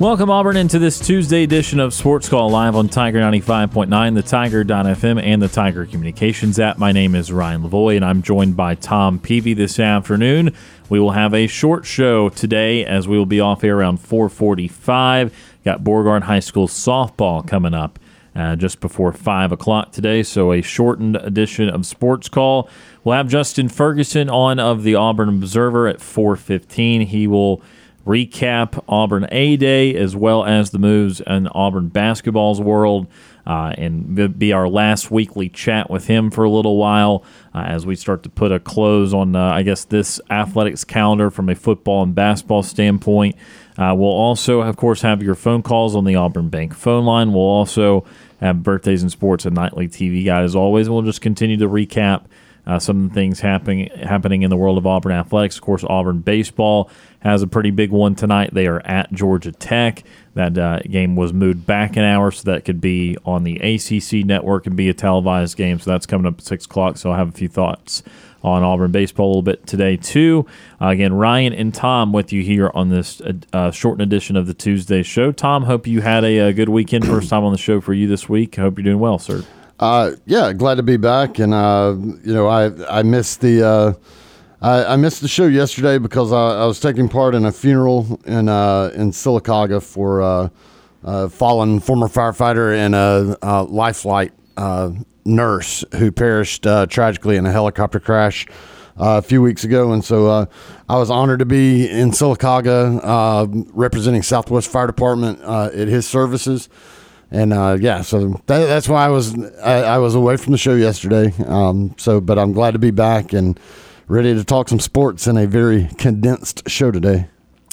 Welcome, Auburn, into this Tuesday edition of Sports Call live on Tiger 95.9, the Tiger.fm, and the Tiger Communications app. My name is Ryan Lavoie, and I'm joined by Tom Peavy this afternoon. We will have a short show today as we will be off air around 445. Got Beauregard High School softball coming up uh, just before 5 o'clock today, so a shortened edition of Sports Call. We'll have Justin Ferguson on of the Auburn Observer at 415. He will recap Auburn A Day as well as the moves in Auburn basketball's world. Uh, and be our last weekly chat with him for a little while uh, as we start to put a close on, uh, I guess, this athletics calendar from a football and basketball standpoint. Uh, we'll also, of course, have your phone calls on the Auburn Bank phone line. We'll also have birthdays and sports and nightly TV guide as always. We'll just continue to recap uh, some of the things happening happening in the world of Auburn athletics. Of course, Auburn baseball has a pretty big one tonight. They are at Georgia Tech. That uh, game was moved back an hour so that could be on the ACC network and be a televised game. So that's coming up at six o'clock. So I'll have a few thoughts on Auburn baseball a little bit today too. Uh, again, Ryan and Tom with you here on this uh, uh shortened edition of the Tuesday show. Tom, hope you had a, a good weekend. First time on the show for you this week. Hope you're doing well, sir. Uh, yeah, glad to be back, and uh, you know, I I missed the uh, I, I, missed the show yesterday because I, I, was taking part in a funeral in uh, in Sylacauga for uh, a fallen former firefighter and a, a lifeline uh, nurse who perished tragically in a helicopter crash. a few weeks ago, and so I was honored to be in Sylacauga representing Southwest Fire Department at his services and uh, yeah, so that, that's why I was I, I, was away from the show yesterday. Um, so, but I'm glad to be back and ready to talk some sports in a very condensed show today.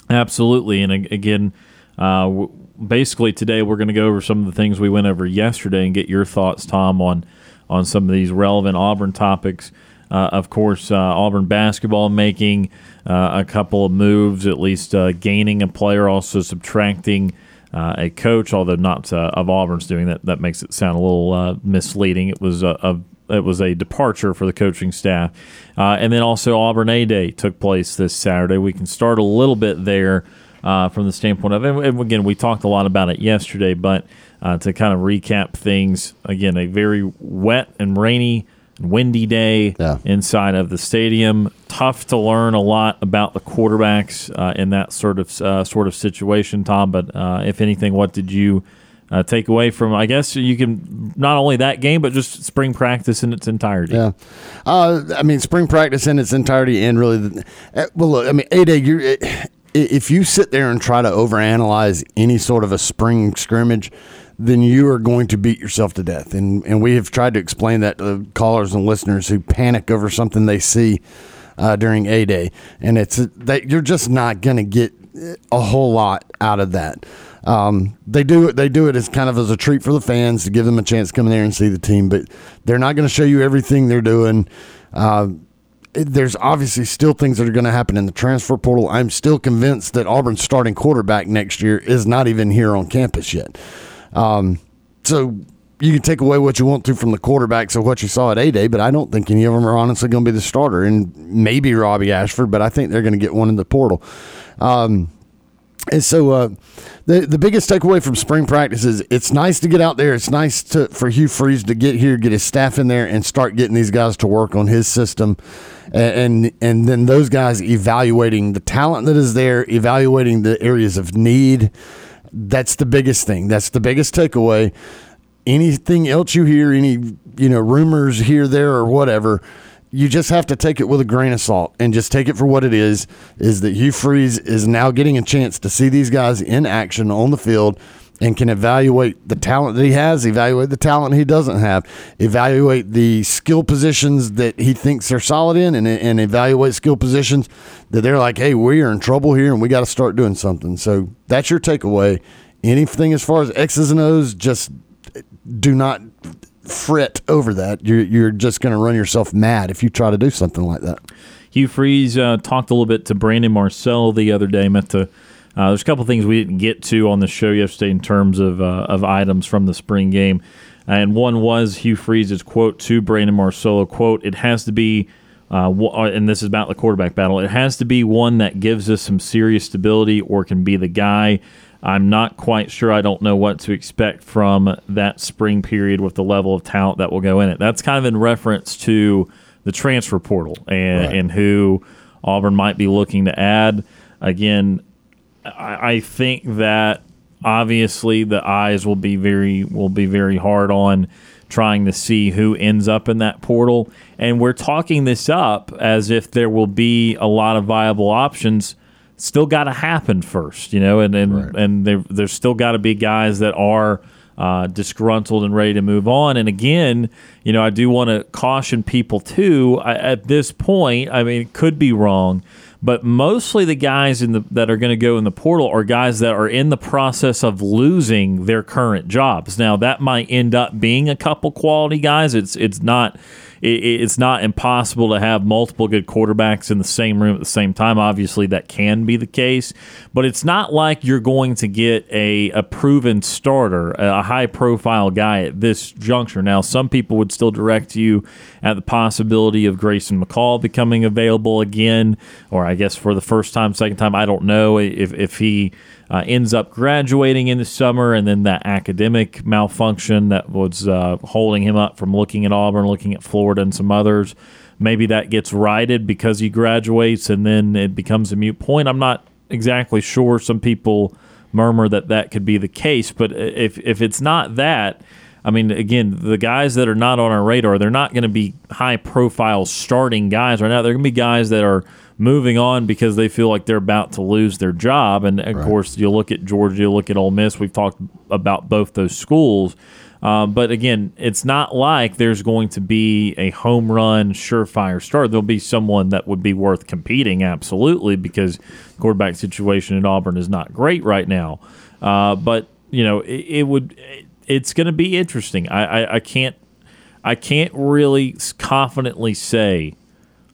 Absolutely, and again, uh, basically today we're going to go over some of the things we went over yesterday and get your thoughts, Tom, on on some of these relevant Auburn topics. Uh, of course, uh, Auburn basketball making uh, a couple of moves, at least uh, gaining a player, also subtracting uh, a coach, although not of Auburn's doing that. That makes it sound a little misleading. It was a, it was a departure for the coaching staff, uh, and then also Auburn A Day took place this Saturday. We can start a little bit there uh, from the standpoint of, and again, we talked a lot about it yesterday, but uh, to kind of recap things again, a very wet and rainy and windy day yeah. inside of the stadium. Tough to learn a lot about the quarterbacks uh, in that sort of uh, sort of situation, Tom. But uh, if anything, what did you uh, take away from? I guess you can not only that game, but just spring practice in its entirety. Yeah, uh, I mean spring practice in its entirety, and really, the, uh, well, look, I mean, a day you if you sit there and try to overanalyze any sort of a spring scrimmage then you are going to beat yourself to death. And and we have tried to explain that to callers and listeners who panic over something they see uh, during a day, and it's that you're just not going to get a whole lot out of that. Um, they do it. They do it as kind of as a treat for the fans to give them a chance to come in there and see the team, but they're not going to show you everything they're doing. Uh, there's obviously still things that are going to happen in the transfer portal. I'm still convinced that Auburn's starting quarterback next year is not even here on campus yet. Um, so you can take away what you want to from the quarterbacks of what you saw at A Day, but I don't think any of them are honestly going to be the starter. And maybe Robbie Ashford, but I think they're going to get one in the portal. Um, and so uh, the the biggest takeaway from spring practice is it's nice to get out there. It's nice to for Hugh Freeze to get here, get his staff in there, and start getting these guys to work on his system, and and, and then those guys evaluating the talent that is there, evaluating the areas of need that's the biggest thing. That's the biggest takeaway. Anything else you hear, any you know rumors here, there, or whatever, you just have to take it with a grain of salt and just take it for what it is. Is that Hugh Freeze is now getting a chance to see these guys in action on the field and can evaluate the talent that he has, evaluate the talent he doesn't have, evaluate the skill positions that he thinks they're solid in, and, and evaluate skill positions that they're like, hey, we are in trouble here and we got to start doing something. So that's your takeaway. Anything as far as X's and O's, just do not fret over that. You're, you're just going to run yourself mad if you try to do something like that. Hugh Freeze uh, talked a little bit to Brandon Marcello the other day. Met to uh, there's a couple things we didn't get to on the show yesterday in terms of uh, of items from the spring game, and one was Hugh Freeze's quote to Brandon Marcello quote: "It has to be." Uh, uh, and this is about the quarterback battle. It has to be one that gives us some serious stability or can be the guy. I'm not quite sure. I don't know what to expect from that spring period with the level of talent that will go in it. That's kind of in reference to the transfer portal and, right. and who Auburn might be looking to add. Again, I, I think that obviously the eyes will be very will be very hard on trying to see who ends up in that portal. And we're talking this up as if there will be a lot of viable options. Still got to happen first, you know, and and, right. and there, there's still got to be guys that are uh, disgruntled and ready to move on. And again, you know, I do want to caution people too. I, at this point, I mean, it could be wrong but mostly the guys in the that are going to go in the portal are guys that are in the process of losing their current jobs. Now that might end up being a couple quality guys. It's it's not it, it's not impossible to have multiple good quarterbacks in the same room at the same time. Obviously, that can be the case, but it's not like you're going to get a, a proven starter, a high profile guy at this juncture. Now, some people would still direct you at the possibility of Grayson McCall becoming available again, or I guess for the first time, second time. I don't know if, if he uh, ends up graduating in the summer, and then that academic malfunction that was uh, holding him up from looking at Auburn, looking at Florida, and some others. Maybe that gets righted because he graduates, and then it becomes a mute point. I'm not exactly sure. Some people murmur that that could be the case, but if if it's not that. I mean, again, the guys that are not on our radar, they're not going to be high profile starting guys right now. They're going to be guys that are moving on because they feel like they're about to lose their job. And of right. course, you look at Georgia, you look at Ole Miss. We've talked about both those schools. Um, but again, it's not like there's going to be a home run, surefire start. There'll be someone that would be worth competing, absolutely, because quarterback situation at Auburn is not great right now. Uh, but you know, it, it would. It's going to be interesting. I, I, I can't. I can't really confidently say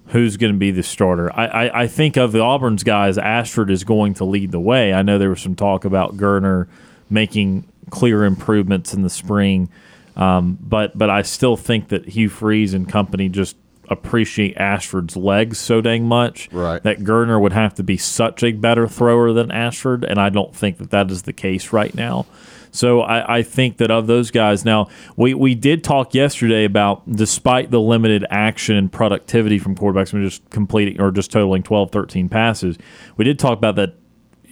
who's going to be the starter. I, I, I, think of the Auburn's guys, Ashford is going to lead the way. I know there was some talk about Geriner making clear improvements in the spring, um, but but I still think that Hugh Freeze and company just appreciate Ashford's legs so dang much right. that Geriner would have to be such a better thrower than Ashford, and I don't think that that is the case right now. So I, I think that of those guys, now we, we did talk yesterday about despite the limited action and productivity from quarterbacks, I mean, just completing or just totaling 12, 13 passes, we did talk about that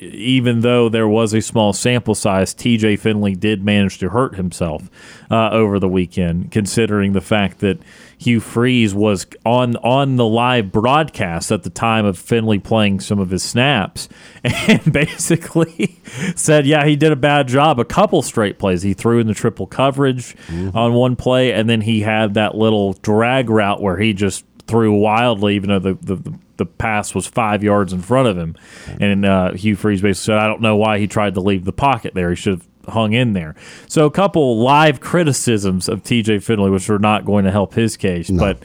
even though there was a small sample size, TJ Finley did manage to hurt himself uh, over the weekend, considering the fact that Hugh Freeze was on on the live broadcast at the time of Finley playing some of his snaps, and basically said, "Yeah, he did a bad job. A couple straight plays. He threw in the triple coverage mm-hmm. on one play, and then he had that little drag route where he just threw wildly, even though the, the, the pass was five yards in front of him. And uh, Hugh Freeze basically said, I don't know why he tried to leave the pocket there. He should have hung in there. So a couple live criticisms of TJ Finley, which are not going to help his case. No. But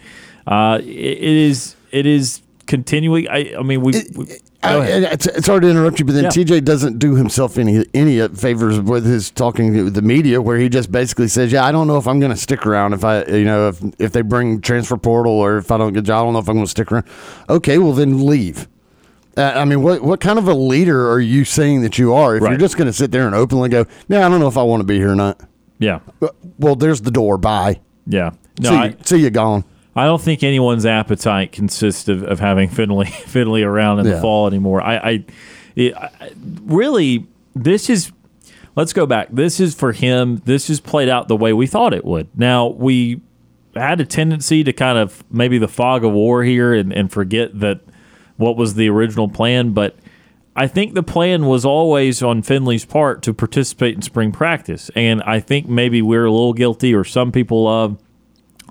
uh, it, it is it is continuing. I, I mean, we. we I, it's, it's, hard to interrupt you, but then yeah. TJ doesn't do himself any any favors with his talking to the media, where he just basically says, "Yeah, I don't know if I'm going to stick around if I, you know, if if they bring transfer portal or if I don't get a job, I don't know if I'm going to stick around." Okay, well then leave. Uh, I mean, what what kind of a leader are you saying that you are? If right. you're just going to sit there and openly go, "Yeah, I don't know if I want to be here or not." Yeah. Well, there's the door. Bye. Yeah. No, see, I, see you gone. I don't think anyone's appetite consists of, of having Finley Finley around in yeah. the fall anymore. I, I, it, I, really this is let's go back. This is for him. This is played out the way we thought it would. Now we had a tendency to kind of maybe the fog of war here and, and forget that what was the original plan. But I think the plan was always on Finley's part to participate in spring practice. And I think maybe we're a little guilty, or some people are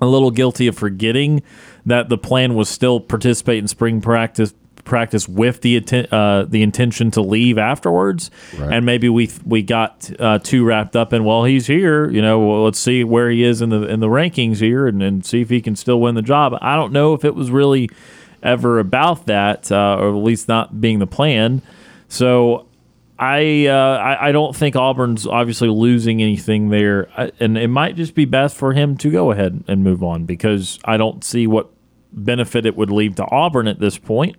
a little guilty of forgetting that the plan was still participate in spring practice practice with the uh, the intention to leave afterwards, right. and maybe we we got uh, too wrapped up in well he's here, you know, well, let's see where he is in the in the rankings here, and, and see if he can still win the job. I don't know if it was really ever about that, uh, or at least not being the plan. So I, uh, I, I don't think Auburn's obviously losing anything there, I, and it might just be best for him to go ahead and move on because I don't see what benefit it would leave to Auburn at this point.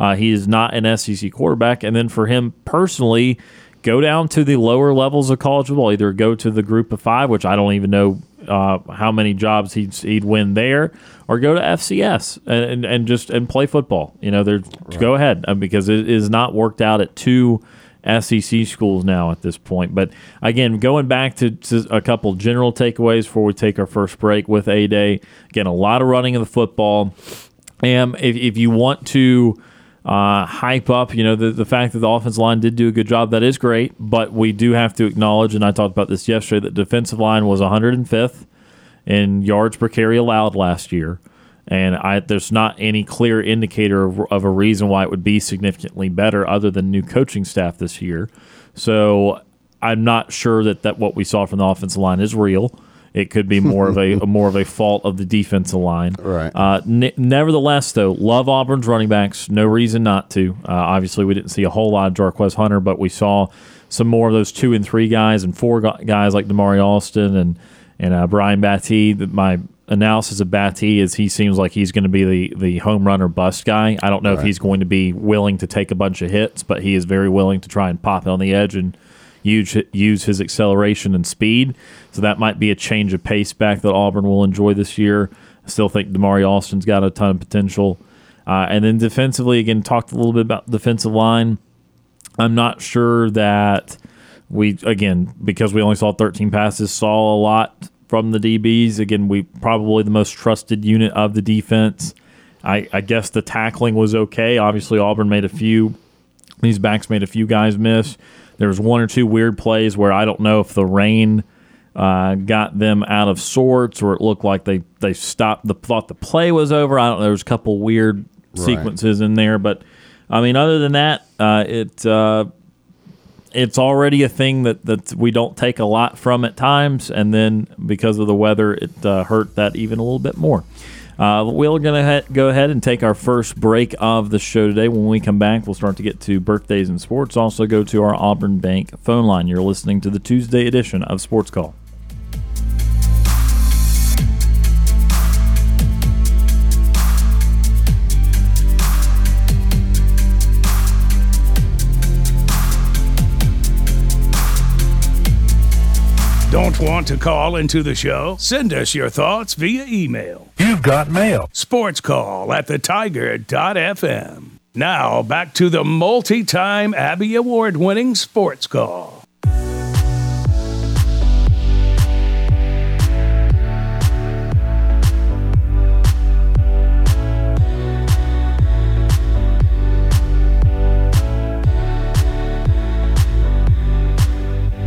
Uh, he is not an SEC quarterback. And then for him personally, go down to the lower levels of college football. Either go to the group of five, which I don't even know uh, how many jobs he'd, he'd win there, or go to FCS and, and, and just and play football. You know, there right. go ahead uh, because it is not worked out at two SEC schools now at this point. But again, going back to, to a couple general takeaways before we take our first break with A Day. Again, a lot of running of the football. And if, if you want to uh, hype up, you know, the, the fact that the offensive line did do a good job, that is great. But we do have to acknowledge, and I talked about this yesterday, that defensive line was 105th in yards per carry allowed last year. And I, there's not any clear indicator of, of a reason why it would be significantly better other than new coaching staff this year. So I'm not sure that, that what we saw from the offensive line is real. It could be more of a, more of a fault of the defensive line. Right. Uh, ne- nevertheless, though, love Auburn's running backs. No reason not to. Uh, obviously, we didn't see a whole lot of Jarquez Hunter, but we saw some more of those two and three guys and four guys like Damari Alston and and uh, Brian Battie. My analysis of Battie is he seems like he's going to be the the home run or bust guy. I don't know right. if he's going to be willing to take a bunch of hits, but he is very willing to try and pop it on the edge and use use his acceleration and speed. So that might be a change of pace back that Auburn will enjoy this year. I still think Damari Alston's got a ton of potential. Uh, and then defensively, again, talked a little bit about defensive line. I'm not sure that we, again, because we only saw 13 passes, saw a lot from the DBs. Again, we probably the most trusted unit of the defense. I, I guess the tackling was okay. Obviously, Auburn made a few. These backs made a few guys miss. There was one or two weird plays where I don't know if the rain uh, got them out of sorts or it looked like they, they stopped the thought the play was over. I don't know. There was a couple weird right. sequences in there, but I mean, other than that, uh, it uh, it's already a thing that, that we don't take a lot from at times, and then because of the weather, it uh, hurt that even a little bit more. Uh, we're going to go ahead and take our first break of the show today. When we come back, we'll start to get to birthdays and sports. Also, go to our Auburn Bank phone line. You're listening to the Tuesday edition of Sports Call. Don't want to call into the show? Send us your thoughts via email. You've got mail. Sports call at thetiger.fm. Now back to the multi time Abby Award winning sports call.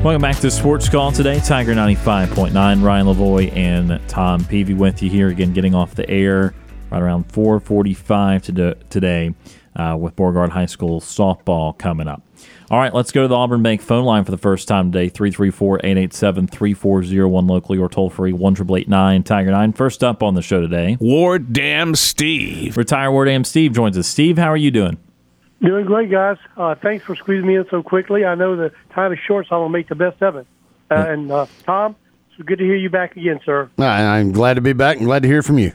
Welcome back to Sports Call today. Tiger 95.9, Ryan Lavoie and Tom Peavy with you here again, getting off the air right around 445 today uh, with Beauregard High School softball coming up. All right, let's go to the Auburn Bank phone line for the first time today 334 887 3401 locally or toll free 1 Tiger 9. First up on the show today, Ward Dam Steve. Retire Ward Dam Steve joins us. Steve, how are you doing? Doing great, guys. Uh, thanks for squeezing me in so quickly. I know the time is short, so I'm going to make the best of it. Uh, and uh, Tom, it's good to hear you back again, sir. I'm glad to be back and glad to hear from you.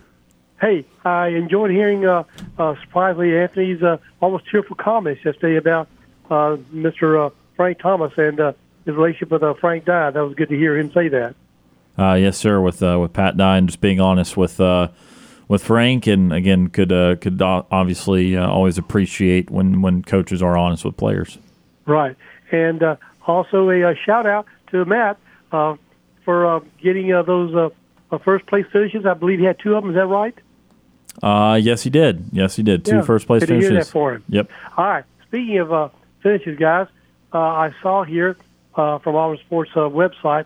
Hey, I enjoyed hearing, uh, uh, surprisingly, Anthony's uh, almost tearful comments yesterday about uh, Mr. Uh, Frank Thomas and uh, his relationship with uh, Frank Dye. That was good to hear him say that. Uh, yes, sir. With uh, with Pat Dye and just being honest with uh, with Frank, and again, could uh, could obviously uh, always appreciate when when coaches are honest with players. Right, and uh, also a, a, shout out to Matt uh, for uh, getting uh, those uh, first place finishes. I believe he had two of them. Is that right? Uh, yes, he did. Yes, he did. Two Yeah. first place hear finishes. that for him. Yep. All right. Speaking of uh, finishes, guys, uh, I saw here uh, from Auburn Sports uh, website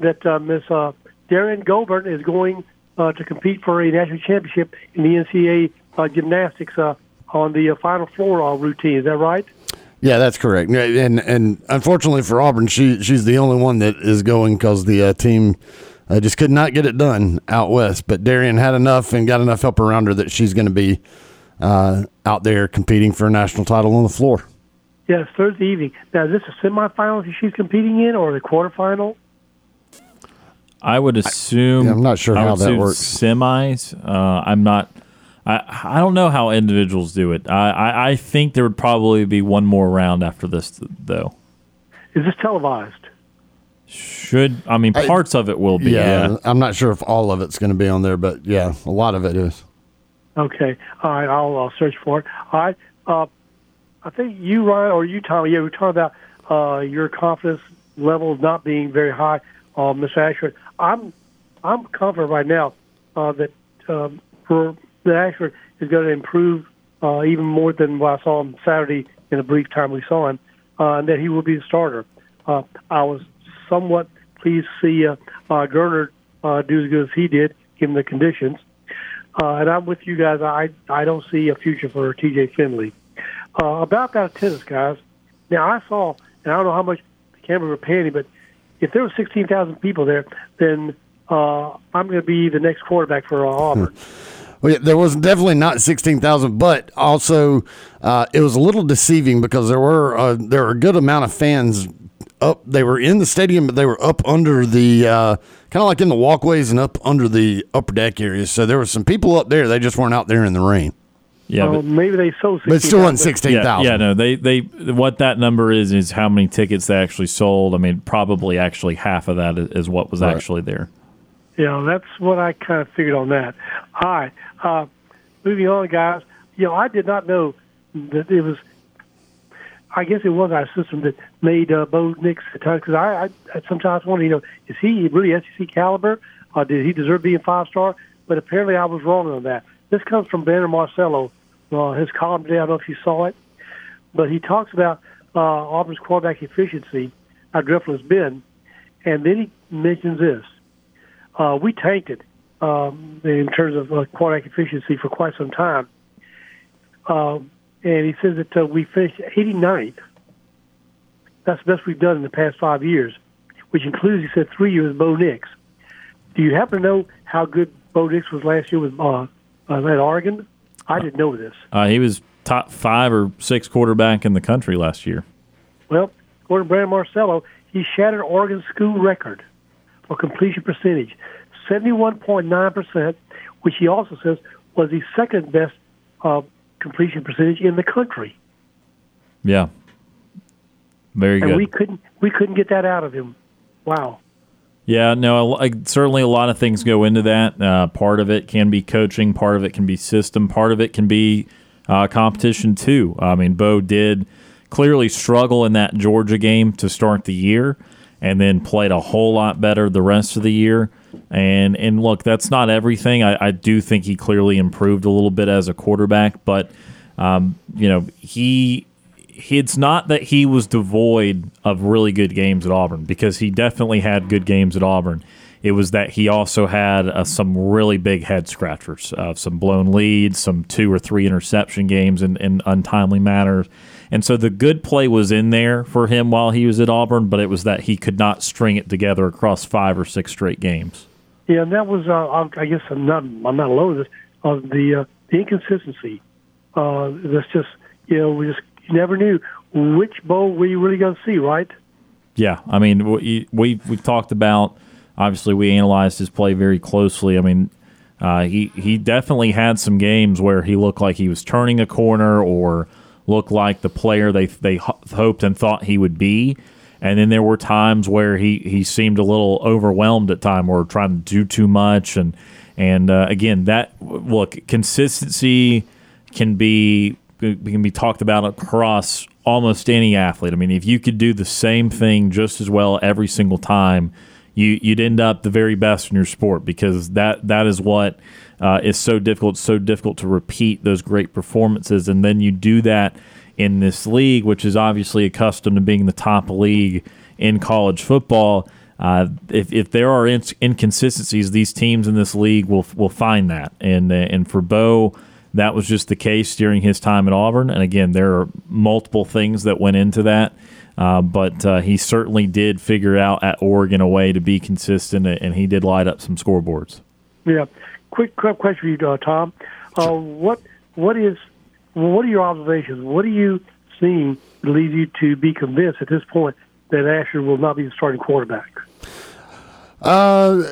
that uh, Miss uh, Darren Goldberg is going uh, to compete for a national championship in the NCAA uh, gymnastics uh, on the uh, final floor uh, routine. Is that right? Yeah, that's correct. And and unfortunately for Auburn, she she's the only one that is going because the uh, team uh, just could not get it done out west. But Derrian had enough and got enough help around her that she's going to be uh, out there competing for a national title on the floor. Yes, Thursday evening. Now, is this a semifinal that she's competing in, or the quarterfinal? I would assume. Yeah, I'm not sure I how that works. Semis. Uh, I'm not. I I don't know how individuals do it. I, I I think there would probably be one more round after this, though. Is this televised? Should I mean I- parts of it will be? Yeah, Yeah. I'm not sure if all of it's going to be on there, but yeah, a lot of it is. Okay. All right. I'll, I'll search for it. All right. Uh, I think you, Ryan, or you, Tommy, yeah, we were talking about uh, your confidence level not being very high on Miss Ashford. I'm, I'm confident right now uh, that um, for that Ashford is going to improve uh, even more than what I saw him Saturday in the brief time we saw him, uh, and that he will be the starter. Uh, I was somewhat pleased to see uh, uh, Geriner uh, do as good as he did, given the conditions. Uh, and I'm with you guys. I I don't see a future for T.J. Finley. Uh, about that tennis, guys. Now I saw, and I don't know how much the camera were paying but if there were 16,000 people there, then uh, I'm going to be the next quarterback for uh, Auburn. Well, yeah, there was definitely not sixteen thousand, but also uh, it was a little deceiving because there were uh, there were a good amount of fans up. They were in the stadium, but they were up under the uh, kind of like in the walkways and up under the upper deck areas. So there were some people up there. They just weren't out there in the rain. Yeah, Uh, but, maybe they sold 16,000. But still wasn't sixteen yeah, yeah. No, they they what that number is is how many tickets they actually sold. I mean, probably actually half of that is, is what was Right. actually there. Yeah, that's what I kind of figured on that. All right. Uh, moving on, guys. You know, I did not know that it was. I guess it was our system that made uh, Bo Nix at times because I, I, I sometimes wonder, you know, is he really SEC caliber? Or did he deserve being five star? But apparently, I was wrong on that. This comes from Brandon Marcello, uh, his column today. I don't know if you saw it, but he talks about uh, Auburn's quarterback efficiency, how dreadful it's been, and then he mentions this uh, we tanked it um, in terms of uh, quarterback efficiency for quite some time. Um, and he says that uh, we finished 89th. That's the best we've done in the past five years, which includes, he said, three years with Bo Nix. Do you happen to know how good Bo Nix was last year with uh, uh, at Oregon? I didn't know this. Uh, he was top five or six quarterback in the country last year. Well, according to Brandon Marcello, he shattered Oregon's school record for completion percentage, 71.9%, which he also says was the second best uh, completion percentage in the country. Yeah, very good. And good. we couldn't we couldn't get that out of him. Wow. Yeah, no, I, certainly a lot of things go into that. Uh, part of it can be coaching, part of it can be system, part of it can be uh, competition too. I mean, Bo did clearly struggle in that Georgia game to start the year, and then played a whole lot better the rest of the year. And and look, that's not everything. I, I do think he clearly improved a little bit as a quarterback, but um, you know he it's not that he was devoid of really good games at Auburn because he definitely had good games at Auburn. It was that he also had uh, some really big head scratchers, uh, some blown leads, some two or three interception games in, in untimely manners. And so the good play was in there for him while he was at Auburn, but it was that he could not string it together across five or six straight games. Yeah, and that was uh, I guess I'm not I'm not alone in this of the uh, the inconsistency. Uh, that's just you know we just never knew which Bo were really going to see, right? Yeah, I mean, we we we've talked about. Obviously, we analyzed his play very closely. I mean, uh, he he definitely had some games where he looked like he was turning a corner or looked like the player they they ho- hoped and thought he would be. And then there were times where he, he seemed a little overwhelmed at time or trying to do too much. And and uh, again, that look consistency can be can be talked about across almost any athlete. I mean, if you could do the same thing just as well every single time, you you'd end up the very best in your sport because that that is what uh, is so difficult. It's so difficult to repeat those great performances, and then you do that in this league, which is obviously accustomed to being the top league in college football. Uh, if, if there are inconsistencies, these teams in this league will will find that, and and for Bo, that was just the case during his time at Auburn. And again, there are multiple things that went into that. Uh, but uh, he certainly did figure out at Oregon a way to be consistent, and he did light up some scoreboards. Yeah. Quick, quick question for you, uh, Tom. Uh, what what is what are your observations? What are you seeing that leads you to be convinced at this point that Asher will not be the starting quarterback? Uh,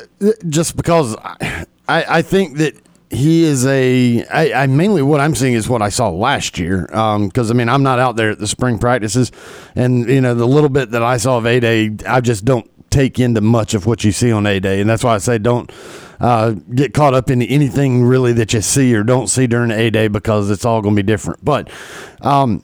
just because I, I think that he is a. I, I mainly what I'm seeing is what I saw last year. Because um, I mean, I'm not out there at the spring practices, and you know the little bit that I saw of A Day, I just don't take into much of what you see on A Day, and that's why I say don't uh, get caught up in anything really that you see or don't see during A Day because it's all going to be different. But um,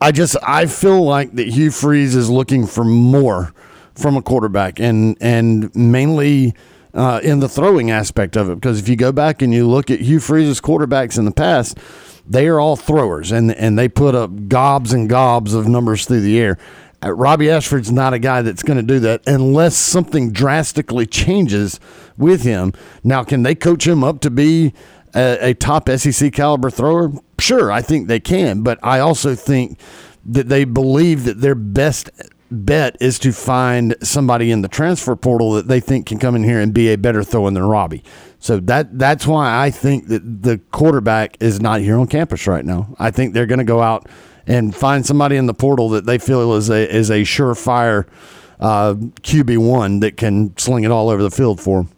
I just I feel like that Hugh Freeze is looking for more from a quarterback, and and mainly uh, in the throwing aspect of it. Because if you go back and you look at Hugh Freeze's quarterbacks in the past, they are all throwers, and and they put up gobs and gobs of numbers through the air. Uh, Robbie Ashford's not a guy that's going to do that unless something drastically changes with him. Now, can they coach him up to be a, a top SEC caliber thrower? Sure, I think they can, but I also think that they believe that their best bet is to find somebody in the transfer portal that they think can come in here and be a better thrower than Robbie. So that that's why I think that the quarterback is not here on campus right now. I think they're going to go out and find somebody in the portal that they feel is a is a surefire uh, QB one that can sling it all over the field for them.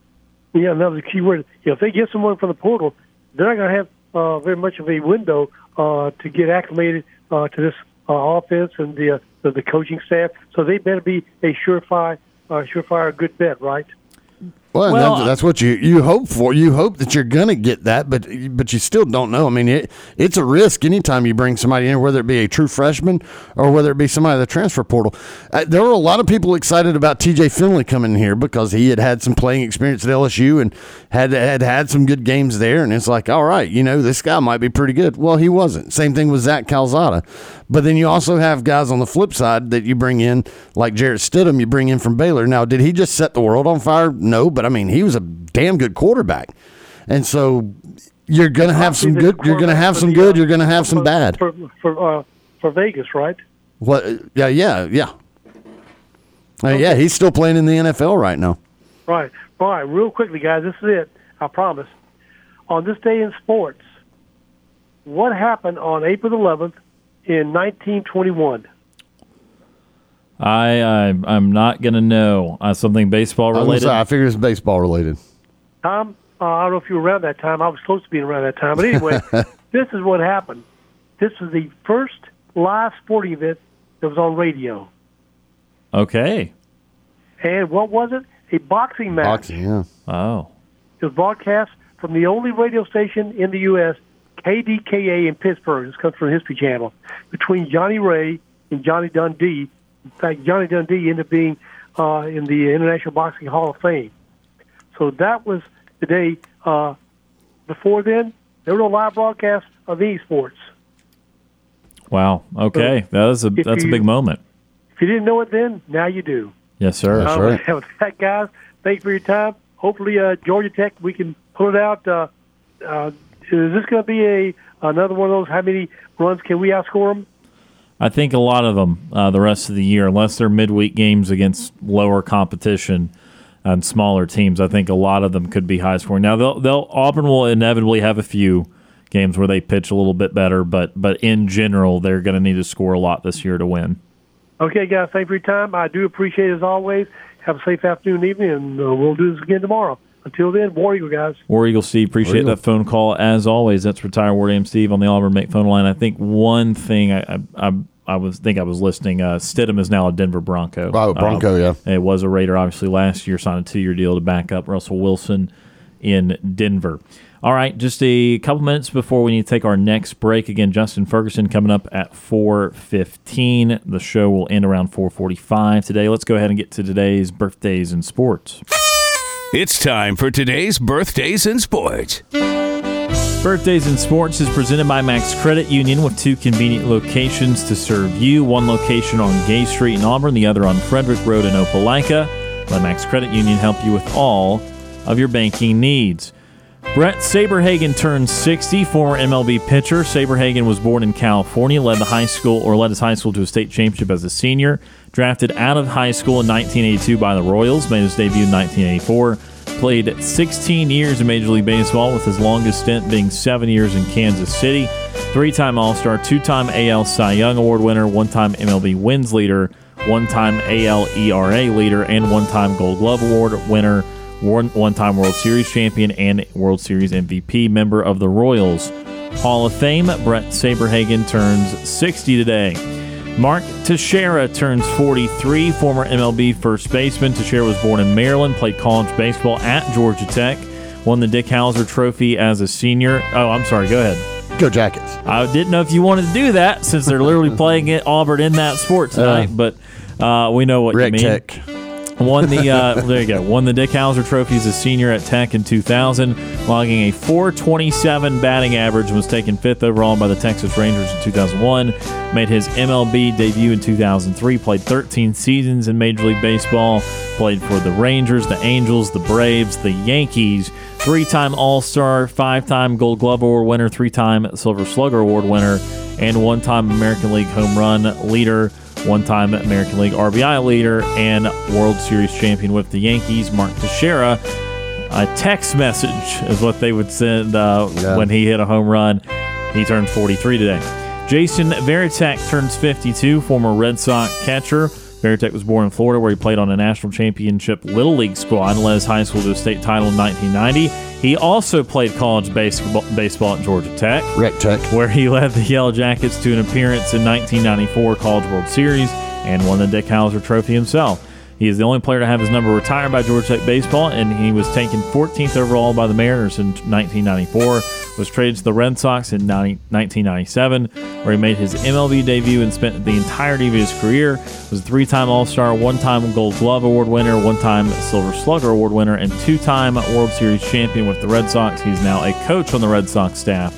Yeah, that was a key word. If they get someone from the portal, they're not going to have uh, very much of a window uh, to get acclimated uh, to this uh, offense and the, uh, the the coaching staff. So they better be a surefire, uh, surefire good bet, right? Well, well that's, that's, what you, you hope for. You hope that you're going to get that, but but you still don't know. I mean, it, it's a risk anytime you bring somebody in, whether it be a true freshman or whether it be somebody in the transfer portal. Uh, there were a lot of people excited about T.J. Finley coming here because he had had some playing experience at LSU and had had had some good games there, and it's like, all right, you know, this guy might be pretty good. Well, he wasn't. Same thing with Zach Calzada. But then you also have guys on the flip side that you bring in, like Jarrett Stidham, you bring in from Baylor. Now, did he just set the world on fire? No, but I mean, he was a damn good quarterback. And so you're going to have some good, you're going to have some good, you're going to have some bad. For, for, uh, for Vegas, right? What? Yeah, yeah, yeah. Uh, yeah, he's still playing in the NFL right now. Right. All right, real quickly, guys, this is it. I promise. On this day in sports, what happened on April 11th, in 1921? I, I I'm not gonna know uh, something baseball related. I, I figure it's baseball related. Tom, uh, I don't know if you were around that time. I was close to being around that time, but anyway, this is what happened. This was the first live sporting event that was on radio. Okay. And what was it? A boxing match. Boxing, yeah. Oh. It was broadcast from the only radio station in the U.S. KDKA in Pittsburgh. This comes from the History Channel. Between Johnny Ray and Johnny Dundee. In fact, Johnny Dundee ended up being uh, in the International Boxing Hall of Fame. So that was the day. Uh, before then, there were no live broadcasts of any sports. Wow. Okay, so that was a that's you, a big moment. If you didn't know it then, now you do. Yes, sir. That's uh, right. With that, guys, thanks for your time. Hopefully, uh, Georgia Tech, we can pull it out. Is this going to be a another one of those? How many runs can we outscore them? I think a lot of them uh, the rest of the year, unless they're midweek games against lower competition and smaller teams. I think a lot of them could be high scoring. Now they'll, they'll Auburn will inevitably have a few games where they pitch a little bit better, but but in general they're going to need to score a lot this year to win. Okay, guys, thanks for your time. I do appreciate it as always. Have a safe afternoon, and evening, and uh, we'll do this again tomorrow. Until then, War Eagle guys. War Eagle Steve, appreciate that phone call as always. That's retired War Dam Steve on the Auburn Bank phone line. I think one thing I I, I, I was think I was listening. Uh, Stidham is now a Denver Bronco. Oh, Bronco, uh, yeah. It was a Raider obviously last year. Signed a two year deal to back up Russell Wilson in Denver. All right, just a couple minutes before we need to take our next break. Again, Justin Ferguson coming up at 4:15. The show will end around 4:45 today. Let's go ahead and get to today's birthdays in sports. It's time for today's birthdays in sports. Birthdays in Sports is presented by Max Credit Union with two convenient locations to serve you. One location on Gay Street in Auburn, the other on Frederick Road in Opelika. Let Max Credit Union help you with all of your banking needs. Brett Saberhagen turns 60, former MLB pitcher. Saberhagen was born in California, led the high school or led his high school to a state championship as a senior. Drafted out of high school in 1982 by the Royals, made his debut in 1984. Played 16 years in Major League Baseball, with his longest stint being seven years in Kansas City. Three time All Star, two time AL Cy Young Award winner, one time MLB wins leader, one time AL ERA leader, and one time Gold Glove Award winner, one time World Series champion, and World Series MVP, member of the Royals. Hall of Fame, Brett Saberhagen turns 60 today. Mark Teixeira turns 43, former MLB first baseman. Teixeira was born in Maryland, played college baseball at Georgia Tech, won the Dick Howser Trophy as a senior. Oh, I'm sorry, go ahead. Go Jackets. I didn't know if you wanted to do that since they're literally playing at Auburn in that sport tonight, uh, but uh, we know what Rick you mean. Tech. Won the uh, there you go. Won the Dick Howser Trophy as a senior at Tech in 2000, logging a 427 batting average. and Was taken fifth overall by the Texas Rangers in 2001. Made his MLB debut in 2003. Played 13 seasons in Major League Baseball. Played for the Rangers, the Angels, the Braves, the Yankees. Three-time All-Star, five-time Gold Glove Award winner, three-time Silver Slugger Award winner, and one-time American League home run leader one time American League RBI leader and World Series champion with the Yankees, Mark Teixeira. A text message is what they would send uh, yeah. when he hit a home run. He turned 43 today. Jason Varitek turns 52, former Red Sox catcher. Varitek was born in Florida, where he played on a national championship Little League squad and led his high school to a state title in 1990. He also played college baseball, baseball at Georgia Tech, Wreck Tech, where he led the Yellow Jackets to an appearance in 1994 College World Series and won the Dick Howser Trophy himself. He is the only player to have his number retired by Georgia Tech baseball, and he was taken 14th overall by the Mariners in 1994. Was traded to the Red Sox in 90, 1997, where he made his MLB debut and spent the entirety of his career. Was a three-time All-Star, one-time Gold Glove Award winner, one-time Silver Slugger Award winner, and two-time World Series champion with the Red Sox. He's now a coach on the Red Sox staff.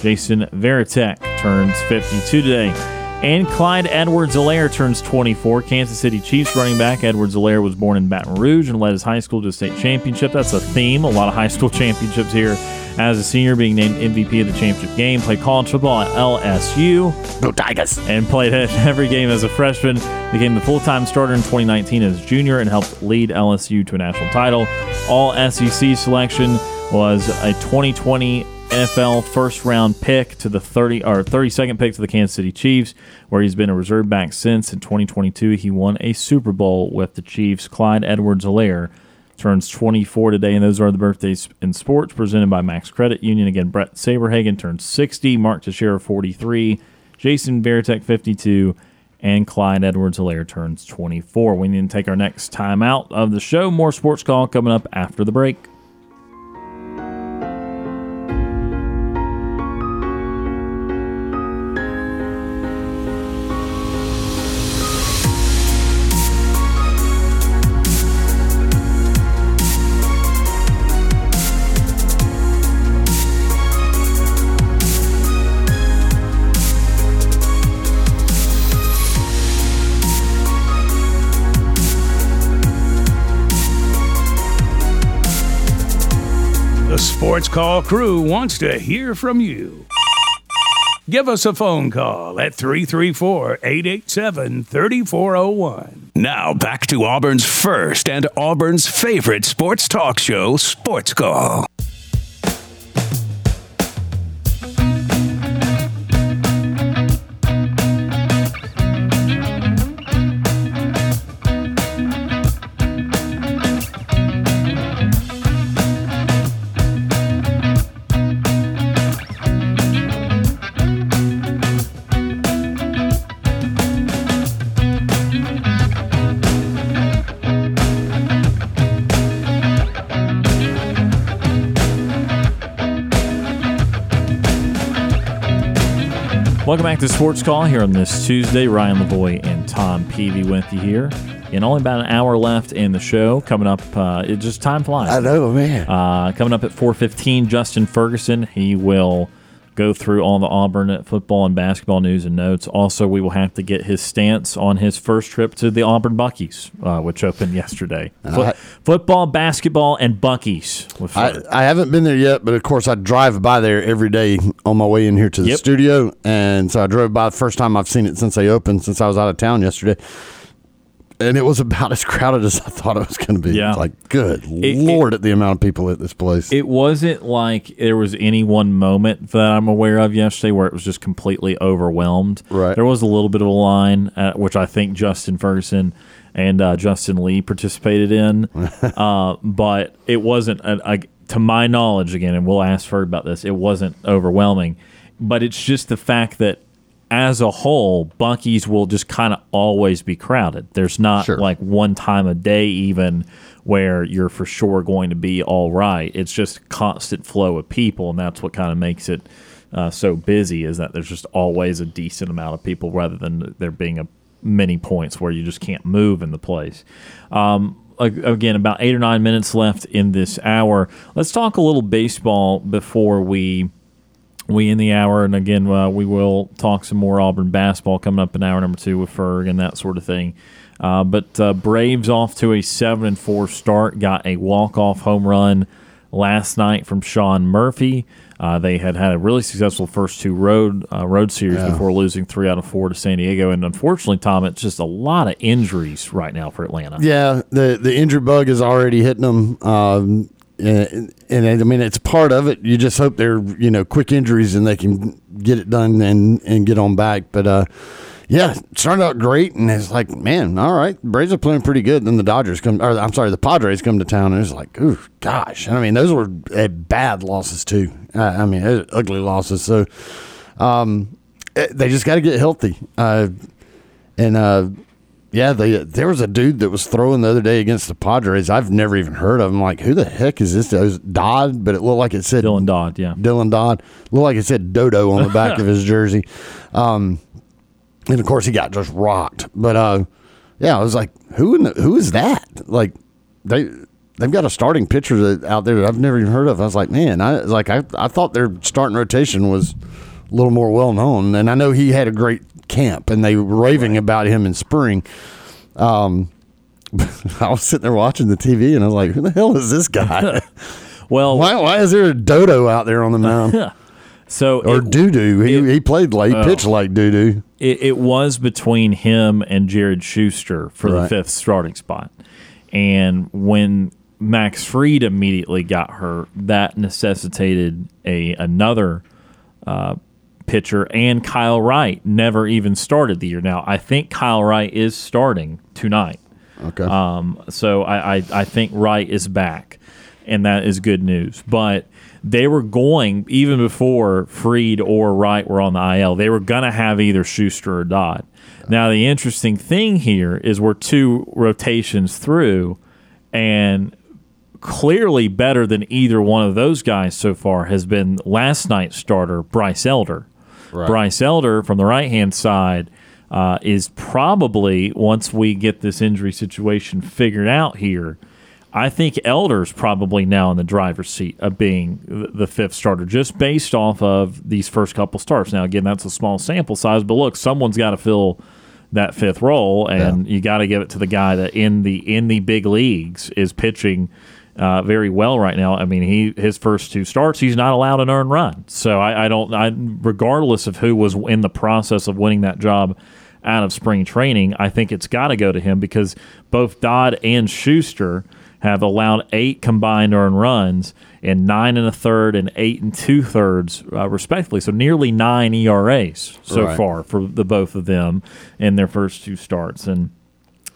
Jason Varitek turns 52 today. And Clyde Edwards-Helaire turns 24. Kansas City Chiefs running back Edwards-Helaire was born in Baton Rouge and led his high school to a state championship. That's a theme. A lot of high school championships here. As a senior, being named MVP of the championship game, played college football at LSU. Go Tigers! And played every game as a freshman. Became the full-time starter in 2019 as a junior and helped lead LSU to a national title. All SEC selection was a 2020 NFL first round pick to the 30 or 32nd pick to the Kansas City Chiefs, where he's been a reserve back since. In 2022, he won a Super Bowl with the Chiefs. Clyde Edwards-Helaire turns 24 today, and those are the birthdays in sports presented by Max Credit Union. Again, Brett Saberhagen turns 60, Mark Teixeira 43, Jason Varitek 52, and Clyde Edwards-Helaire turns 24. We need to take our next time out of the show. More sports call coming up after the break. Sports Call crew wants to hear from you. Give us a phone call at 334 887 3401. Now back to Auburn's first and Auburn's favorite sports talk show, Sports Call. Welcome back to Sports Call here on this Tuesday. Ryan Lavoie and Tom Peavy with you here. And only about an hour left in the show. Coming up, uh, it just time flies. I know, man. Uh, coming up at 4:15, Justin Ferguson. He will go through all the Auburn football and basketball news and notes. Also, we will have to get his stance on his first trip to the Auburn Buc-ee's, uh, which opened yesterday. Fo- football, basketball, and Buc-ee's. I, I haven't been there yet, but of course I drive by there every day on my way in here to the Yep. studio, and so I drove by the first time I've seen it since they opened, since I was out of town yesterday, and it was about as crowded as I thought it was going to be. Yeah. like good it- lord, at the amount of people at this place. It wasn't like there was any one moment that I'm aware of yesterday where it was just completely overwhelmed. Right. There was a little bit of a line, uh, which I think Justin Ferguson and uh, Justin Lee participated in, uh, but it wasn't, a, a, to my knowledge, again, and we'll ask Ferg about this, it wasn't overwhelming. But it's just the fact that as a whole, Bunkies will just kind of always be crowded. There's not Sure. like one time a day even where you're for sure going to be all right. It's just constant flow of people, and that's what kind of makes it uh, so busy. Is that there's just always a decent amount of people rather than there being a many points where you just can't move in the place. Um, again, about eight or nine minutes left in this hour. Let's talk a little baseball before we we in the hour, and again, uh, we will talk some more Auburn basketball coming up in hour number two with Ferg and that sort of thing. Uh, but uh, Braves off to a seven and four start, got a walk off home run last night from Sean Murphy. Uh, they had had a really successful first two road uh, road series before losing three out of four to San Diego, and unfortunately, Tom, it's just a lot of injuries right now for Atlanta. Yeah, the the injury bug is already hitting them. Um, and, and I mean, it's part of it. You just hope they're you know quick injuries and they can get it done and and get on back. But uh, yeah, started out great, and it's like, man, all right, Braves are playing pretty good. Then the Dodgers come, or I'm sorry, the Padres come to town, and it's like, ooh, gosh. I mean, those were uh, bad losses too. Uh, I mean, ugly losses. So um, eh, they just got to get healthy. Uh, and uh, yeah, they, there was a dude that was throwing the other day against the Padres. I've never even heard of him. Like, who the heck is this? It was Dodd, but it looked like it said Dylan Dodd, yeah. Dylan Dodd. Looked like it said Dodo on the back of his jersey. Um, and of course, he got just rocked. But uh, yeah, I was like, who in the, who is that? Like, they they've got a starting pitcher that, out there that I've never even heard of. I was like, man, I like I I thought their starting rotation was a little more well known, and I know he had a great camp, and they were raving about him in spring. Um, I was sitting there watching the TV, and I was like, who the hell is this guy? Well, why why is there a dodo out there on the mound? so or doo doo. He, it- he played like he pitched like doo doo. it, it was between him and Jared Schuster for the fifth starting spot. And when Max Fried immediately got hurt, that necessitated a another uh, pitcher, and Kyle Wright never even started the year. Now, I think Kyle Wright is starting tonight. Okay. Um, so I, I, I think Wright is back, and that is good news. But they were going, even before Fried or Wright were on the IL, they were going to have either Schuster or Dodd. Now, the interesting thing here is we're two rotations through, and clearly better than either one of those guys so far has been last night's starter, Bryce Elder. Right. Bryce Elder from the right hand side uh, is probably, once we get this injury situation figured out here, I think Elder's probably now in the driver's seat of being the fifth starter, just based off of these first couple starts. Now, again, that's a small sample size, but look, someone's got to fill that fifth role, and you got to give it to the guy that in the in the big leagues is pitching uh, very well right now. I mean, he his first two starts, he's not allowed an earned run. So I, I don't, I, regardless of who was in the process of winning that job out of spring training, I think it's got to go to him because both Dodd and Schuster have allowed eight combined earned runs and nine and a third and eight and two thirds, uh, respectively. So nearly nine ERAs so Right. far for the both of them in their first two starts. And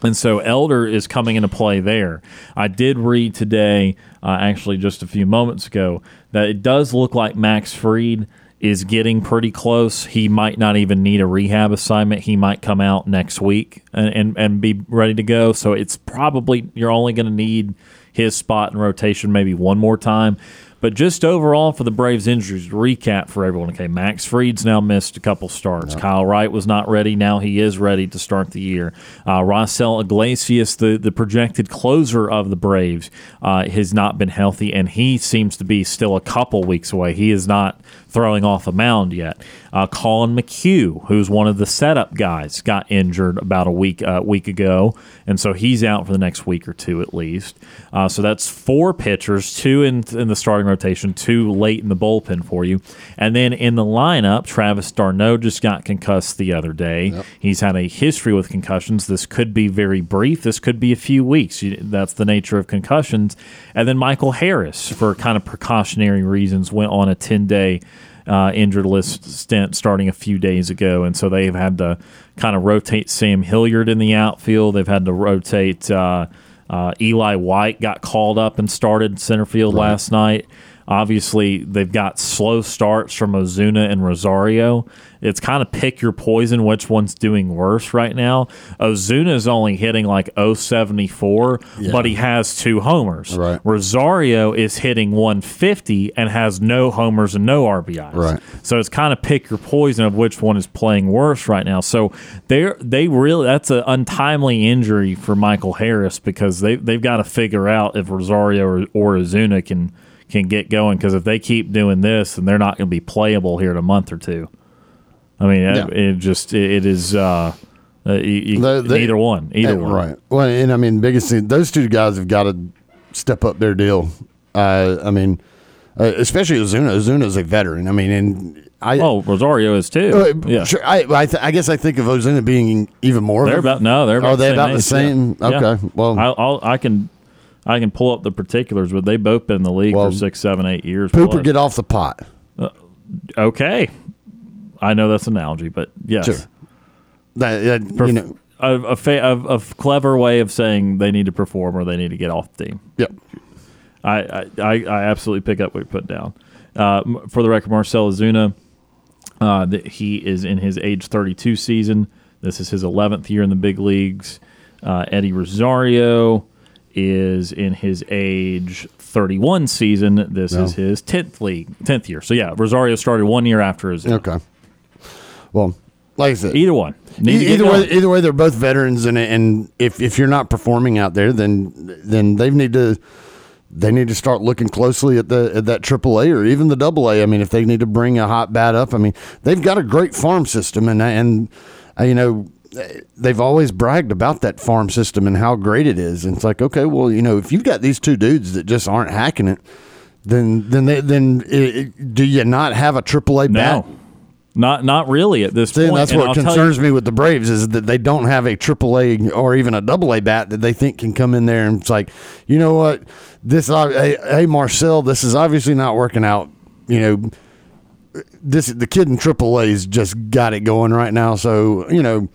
and so Elder is coming into play there. I did read today, uh, actually just a few moments ago, that it does look like Max Fried is getting pretty close. He might not even need a rehab assignment. He might come out next week and, and, and be ready to go. So it's probably, you're only going to need his spot in rotation maybe one more time. But just overall for the Braves injuries, recap for everyone. Okay, Max Fried's now missed a couple starts. Kyle Wright was not ready. Now he is ready to start the year. Uh, Raisel Iglesias, the, the projected closer of the Braves, uh, has not been healthy, and he seems to be still a couple weeks away. He is not throwing off a mound yet. Uh, Colin McHugh, who's one of the setup guys, got injured about a week uh, week ago, and so he's out for the next week or two at least. Uh, so that's four pitchers, two in, in the starting rotation, two late in the bullpen for you, and then in the lineup, Travis d'Arnaud just got concussed the other day. Yep. He's had a history with concussions. This could be very brief. This could be a few weeks. That's the nature of concussions. And then Michael Harris, for kind of precautionary reasons, went on a ten day uh, injured list stint starting a few days ago, and so they've had to kind of rotate Sam Hilliard in the outfield. They've had to rotate uh, uh, Eli White got called up and started center field right. last night. Obviously, they've got slow starts from Ozuna and Rosario. It's kind of pick your poison, which one's doing worse right now. Ozuna is only hitting like 074, yeah. but he has two homers. Right. Rosario is hitting 150 and has no homers and no RBIs. Right. So it's kind of pick your poison of which one is playing worse right now. So they they really that's an untimely injury for Michael Harris because they they've got to figure out if Rosario or, or Ozuna can can get going because if they keep doing this, then they're not going to be playable here in a month or two. I mean, yeah. it, it, just it is uh, uh you, the, the, either one, either one, right? Well, and I mean, biggest thing, those two guys have got to step up their deal. Uh, I mean, uh, especially Ozuna. Ozuna is a veteran. I mean, and I oh Rosario is too. Uh, yeah, sure. I I, th- I, guess I think of Ozuna being even more. They're about no, they're about are they the about the same? Yeah. Okay, yeah. well, I'll, I'll, i can I can pull up the particulars, but they both been in the league well, for six, seven, eight years. Poop or get off the pot. Uh, okay, I know that's an analogy, but yes, sure. That, uh, you know, a, a, fa- a, a, clever way of saying they need to perform or they need to get off the team. Yep. I, I, I absolutely pick up what you put down. Uh, for the record, Marcell Ozuna, uh, he is in his age 32 season. This is his 11th year in the big leagues. Uh, Eddie Rosario is in his age 31 season. This no. is his 10th league, 10th year. So yeah, Rosario started one year after his. Okay. Well, like I said, either one. either way, either way, they're both veterans, and and if if you're not performing out there, then then they need to they need to start looking closely at the at that AAA or even the Double A. I mean, if they need to bring a hot bat up, I mean, they've got a great farm system, and and you know they've always bragged about that farm system and how great it is. And it's like, okay, well, you know, if you've got these two dudes that just aren't hacking it, then then they, then it, do you not have a AAA no. bat? Not not really at this See, point. That's and what I'll concerns me with the Braves is that they don't have a AAA or even a double A bat that they think can come in there and it's like, you know what, this uh, hey, hey Marcell, this is obviously not working out. You know, this the kid in AAA's just got it going right now. So you know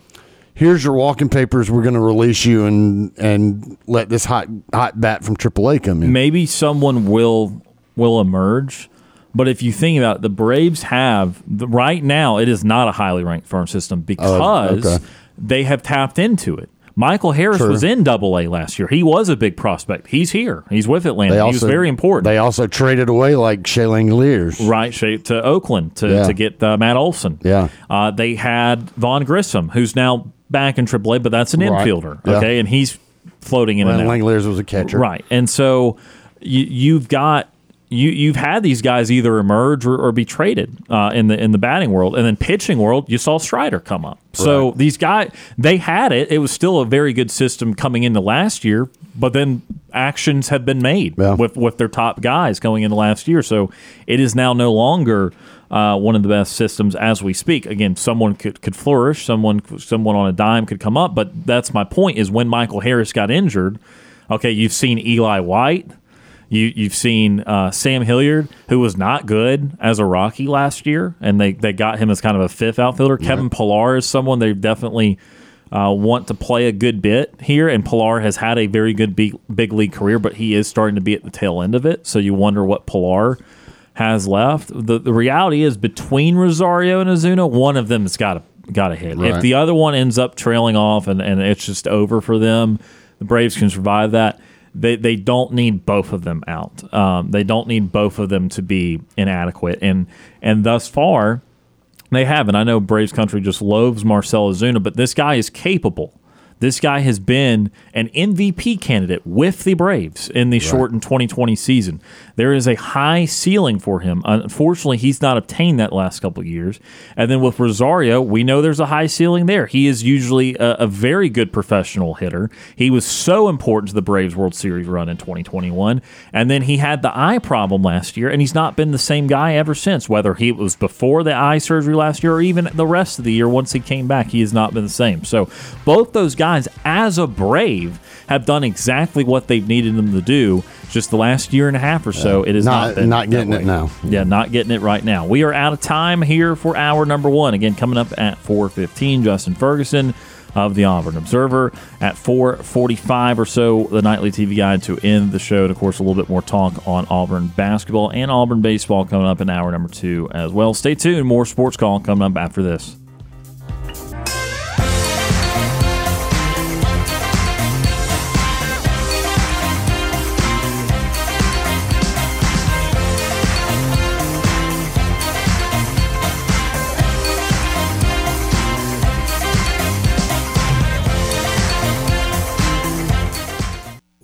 here's your walking papers. We're going to release you and and let this hot hot bat from AAA come in. Maybe someone will will emerge. But if you think about it, the Braves have the, right now, it is not a highly ranked farm system because okay. they have tapped into it. Michael Harris True. was in Double A last year. He was a big prospect. He's here. He's with Atlanta. Also, he was very important. They also traded away like Shea Langeliers. Right, to Oakland to, yeah. to get uh, Matt Olson. Yeah. Uh, they had Vaughn Grissom, who's now back in AAA, but that's an right. infielder. Okay, yeah. and he's floating in and out. Langeliers was a catcher, right? And so you, you've got you you've had these guys either emerge or, or be traded uh, in the in the batting world, and then pitching world, you saw Strider come up. So right. these guys, they had it. It was still a very good system coming into last year, but then actions have been made yeah. with with their top guys going into last year. So it is now no longer uh, one of the best systems as we speak. Again, someone could, could flourish, someone someone on a dime could come up, but that's my point. Is when Michael Harris got injured, okay, you've seen Eli White. You, you've seen uh, Sam Hilliard, who was not good as a Rocky last year, and they, they got him as kind of a fifth outfielder. Kevin Pillar is someone they definitely uh, want to play a good bit here, and Pillar has had a very good big, big league career, but he is starting to be at the tail end of it. So you wonder what Pillar has left. The the reality is between Rosario and Ozuna, one of them has got to got to hit. Right. If the other one ends up trailing off and, and it's just over for them, the Braves can survive that. they they don't need both of them out. Um, they don't need both of them to be inadequate, and and thus far, they haven't. I know Braves country just loathes Marcell Ozuna, but this guy is capable. This guy has been an MVP candidate with the Braves in the right. shortened 2020 season. There is a high ceiling for him. Unfortunately, he's not obtained that last couple of years. And then with Rosario, we know there's a high ceiling there. He is usually a, a very good professional hitter. He was so important to the Braves World Series run in 2021. And then he had the eye problem last year, and he's not been the same guy ever since, whether he was before the eye surgery last year or even the rest of the year once he came back. He has not been the same. So both those guys, as a Brave, have done exactly what they've needed them to do just the last year and a half or so. It is not not, not getting it now. Yeah, not getting it right now. We are out of time here for hour number one. Again, coming up at four fifteen. Justin Ferguson of the Auburn Observer at 4:45 or so. The nightly TV guide to end the show, and of course, a little bit more talk on Auburn basketball and Auburn baseball coming up in hour number two as well. Stay tuned. More sports call coming up after this.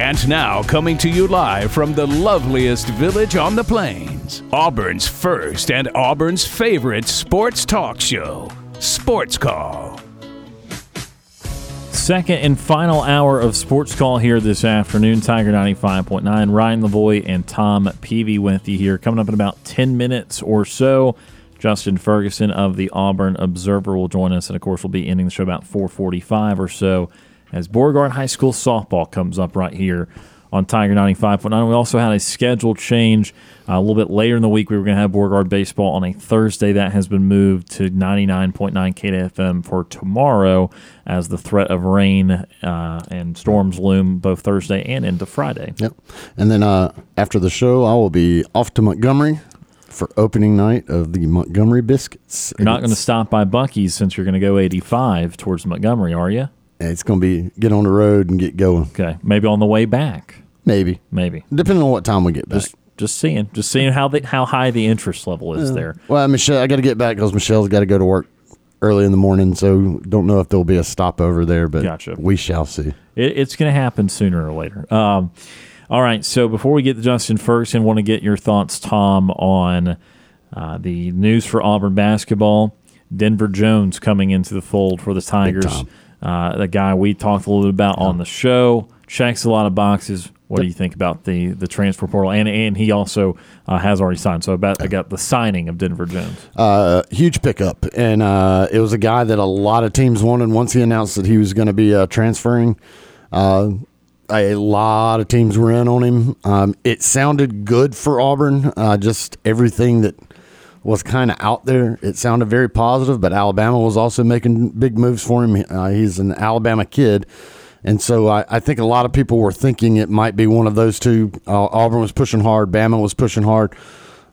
And now, coming to you live from the loveliest village on the plains, Auburn's first and Auburn's favorite sports talk show, Sports Call. Second and final hour of Sports Call here this afternoon. Tiger 95.9, Ryan Lavoie and Tom Peavy with you here. Coming up in about 10 minutes or so. Justin Ferguson of the Auburn Observer will join us, and of course, we'll be ending the show about 4:45 or so as Beauregard High School softball comes up right here on Tiger 95.9. We also had a schedule change uh, a little bit later in the week. We were going to have Beauregard baseball on a Thursday. That has been moved to 99.9 KDFM for tomorrow as the threat of rain uh, and storms loom both Thursday and into Friday. Yep. And then uh, after the show, I will be off to Montgomery for opening night of the Montgomery Biscuits. You're not going to stop by Buc-ee's since you're going to go 85 towards Montgomery, are you? It's going to be get on the road and get going. Okay, maybe on the way back. Maybe, maybe depending on what time we get back. Just, just seeing, just seeing how the how high the interest level is yeah. there. Well, Michelle, I got to get back because Michelle's got to go to work early in the morning, so don't know if there'll be a stopover there, but gotcha. we shall see. It, it's going to happen sooner or later. Um, all right, so before we get to Justin Ferguson, want to get your thoughts, Tom, on uh, the news for Auburn basketball. Denver Jones coming into the fold for the Tigers. Uh, the guy we talked a little bit about on the show checks a lot of boxes. What do you think about the the transfer portal? And and he also uh, has already signed. So about I got the signing of Denver Jones. Uh, huge pickup, and uh, it was a guy that a lot of teams wanted. Once he announced that he was going to be uh, transferring, uh, a lot of teams were in on him. Um, it sounded good for Auburn. Uh, just everything that was kind of out there. It sounded very positive, but Alabama was also making big moves for him. Uh, he's an Alabama kid. And so I, I, think a lot of people were thinking it might be one of those two. Uh, Auburn was pushing hard, Bama was pushing hard.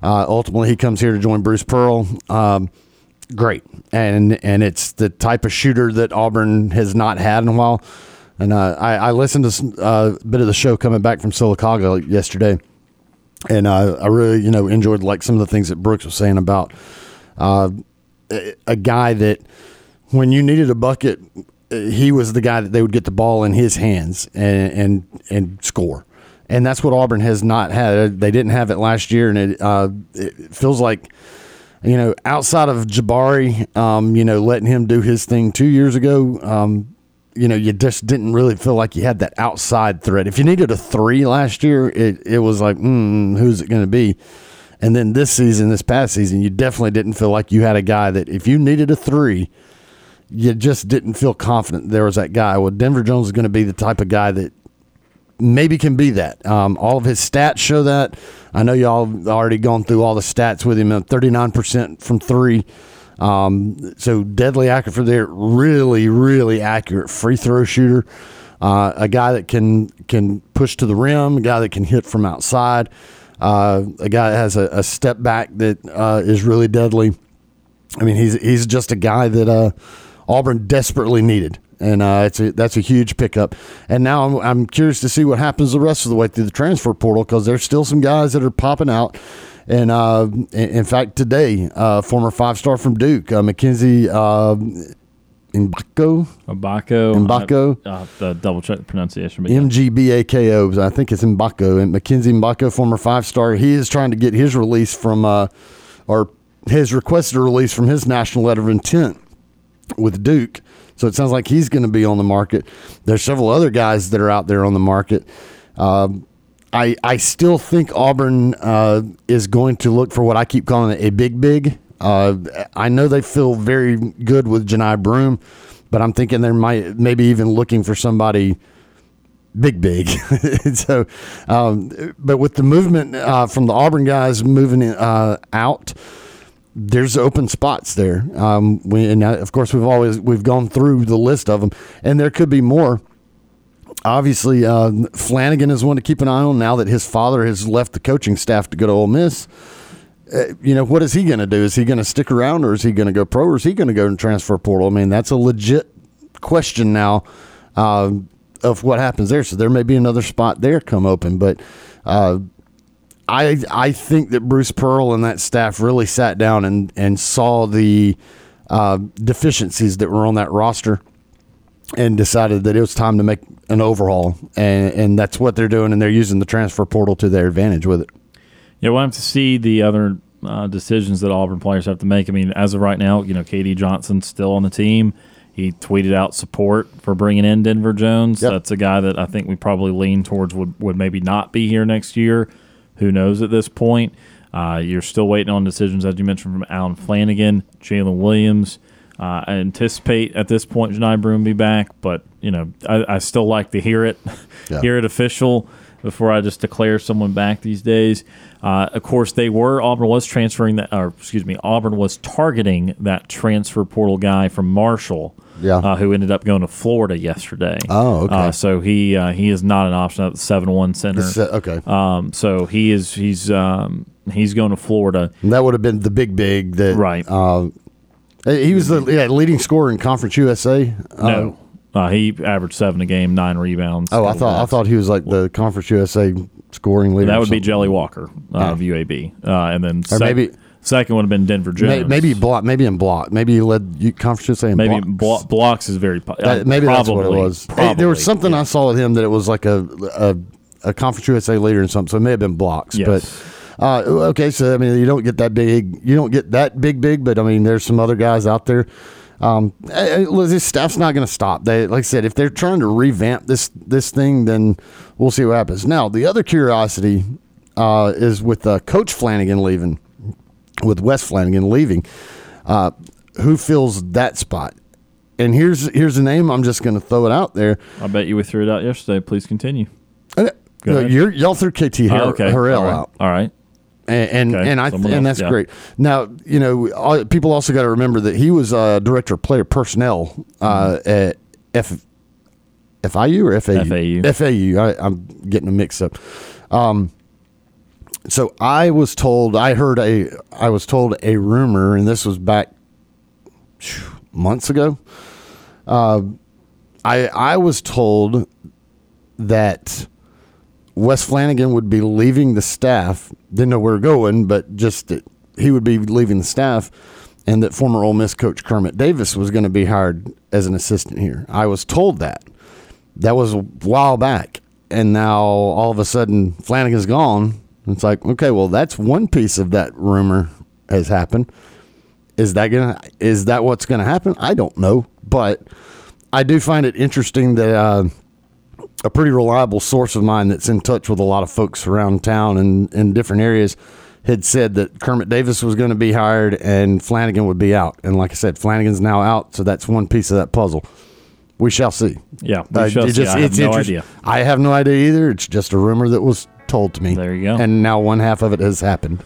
Uh, ultimately, he comes here to join Bruce Pearl. Um, great, and and it's the type of shooter that Auburn has not had in a while. And uh, I, I, listened to uh, a bit of the show coming back from Sylacauga yesterday, and uh, I really you know enjoyed like some of the things that Brooks was saying about uh, a guy that when you needed a bucket, he was the guy that they would get the ball in his hands and and, and score. And that's what Auburn has not had. They didn't have it last year, and it, uh, it feels like you know outside of Jabari, um, you know letting him do his thing two years ago. Um, you know, you just didn't really feel like you had that outside threat. If you needed a three last year, it, it was like, mm, who's it going to be? And then this season, this past season, you definitely didn't feel like you had a guy that if you needed a three, you just didn't feel confident there was that guy. Well, Denver Jones is going to be the type of guy that maybe can be that. Um, all of his stats show that. I know y'all already gone through all the stats with him. Thirty nine percent from three. Um, so deadly accurate for there. Really, really accurate free throw shooter. Uh, a guy that can can push to the rim. A guy that can hit from outside. Uh, a guy that has a, a step back that uh, is really deadly. I mean, he's he's just a guy that uh, Auburn desperately needed and uh, it's a, that's a huge pickup. And now I'm, I'm curious to see what happens the rest of the way through the transfer portal because there's still some guys that are popping out. And uh, in, fact, today, uh, former five star from Duke, uh, Mackenzie uh, Mbako. Mbako. Mbako. I, have to double check the pronunciation. but M G B A K O. I think it's Mbako. And Mackenzie Mbako, former five star, he is trying to get his release from, uh, or has requested a release from his national letter of intent with Duke. So it sounds like he's going to be on the market. There's several other guys that are out there on the market. Uh, I I still think Auburn uh, is going to look for what I keep calling a big big. Uh, I know they feel very good with Johni Broome, but I'm thinking they might maybe even looking for somebody big big. so, um, but with the movement uh, from the Auburn guys moving uh, out there's open spots there. Um, we, and of course, we've always we've gone through the list of them, and there could be more. Obviously, uh, Flanagan is one to keep an eye on now that his father has left the coaching staff to go to Ole Miss. Uh, you know, what is he going to do? Is he going to stick around, or is he going to go pro, or is he going to go and transfer portal? I mean, that's a legit question now uh, of what happens there. So there may be another spot there come open, but uh, I I think that Bruce Pearl and that staff really sat down and and saw the uh, deficiencies that were on that roster and decided that it was time to make an overhaul and and that's what they're doing and they're using the transfer portal to their advantage with it. Yeah, we'll have to see the other uh, decisions that Auburn players have to make. I mean, as of right now, you know, KD Johnson's still on the team. He tweeted out support for bringing in Denver Jones. Yep. That's a guy that I think we probably lean towards would, would maybe not be here next year. Who knows at this point? Uh, you're still waiting on decisions, as you mentioned, from Allen Flanagan, Jaylin Williams. Uh, I anticipate at this point Johni Broome be back, but you know I, I still like to hear it, yeah. hear it official before I just declare someone back these days. Uh, of course, they were Auburn was transferring that, or excuse me, Auburn was targeting that transfer portal guy from Marshall yeah. Uh, who ended up going to Florida yesterday. Oh, okay. Uh, so he uh, he is not an option at the seven one center. okay. Um, so he is he's um, he's going to Florida. And that would have been the big big that right. Uh, he was the yeah, leading scorer in Conference USA. no. Uh, he averaged seven a game, nine rebounds. Oh, I thought I thought he was like the Conference USA scoring leader. That would be Jelly Walker uh, of UAB, uh, and then or sec- maybe Second would have been Denver Jones. Maybe block. Maybe in block. Maybe he led conference say maybe blocks. Blo- blocks is very. Uh, maybe probably, that's what it was. Probably, there was something yeah. I saw with him that it was like a a, a conference USA leader and something. So it may have been blocks. Yes. But uh, okay, so I mean, you don't get that big. You don't get that big, big. But I mean, there's some other guys out there. Um, this staff's not going to stop. They, like I said, if they're trying to revamp this this thing, then we'll see what happens. Now, the other curiosity uh, is with uh, Coach Flanagan leaving with Wes Flanagan leaving. Uh, who fills that spot? And here's here's a name. I'm just going to throw it out there. I bet you we threw it out yesterday. Please continue. Uh, no, y'all threw KT Har- oh, okay. Harrell All right. out. All right. And and, okay. and I Someone and that's yeah. great. Now you know people also got to remember that he was uh, director of player personnel uh, mm-hmm. at F, FIU or FAU. FAU. FAU. I, am getting a mix up. Um, so I was told I heard a I was told a rumor, and this was back months ago. Uh, I I was told that Wes Flanagan would be leaving the staff. Didn't know where going, but just that he would be leaving the staff, and that former Ole Miss coach Kermit Davis was going to be hired as an assistant here. I was told that. That was a while back, and now all of a sudden Flanagan's gone it's like, okay, well, that's one piece of that rumor has happened. Is that gonna is that what's gonna happen? I don't know, but I do find it interesting that uh, a pretty reliable source of mine that's in touch with a lot of folks around town and in different areas had said that Kermit Davis was going to be hired and Flanagan would be out. And like I said, Flanagan's now out, so that's one piece of that puzzle. We shall see. Yeah, we uh, shall see. I have no idea. I have no idea either. It's just a rumor that was told to me. There you go. And now one half of it has happened.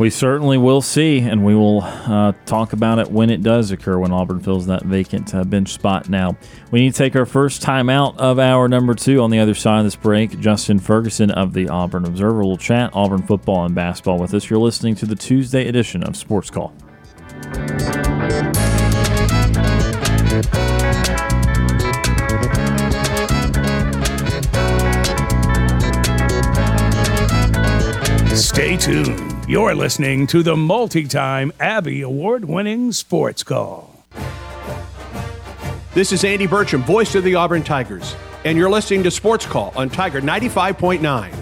We certainly will see, and we will uh, talk about it when it does occur, when Auburn fills that vacant uh, bench spot. Now, we need to take our first time out of our number two. On the other side of this break, Justin Ferguson of the Auburn Observer will chat Auburn football and basketball with us. You're listening to the Tuesday edition of Sports Call. Stay tuned. You're listening to the multi time Abby Award winning Sports Call. This is Andy Burcham, voice of the Auburn Tigers, and you're listening to Sports Call on Tiger 95.9.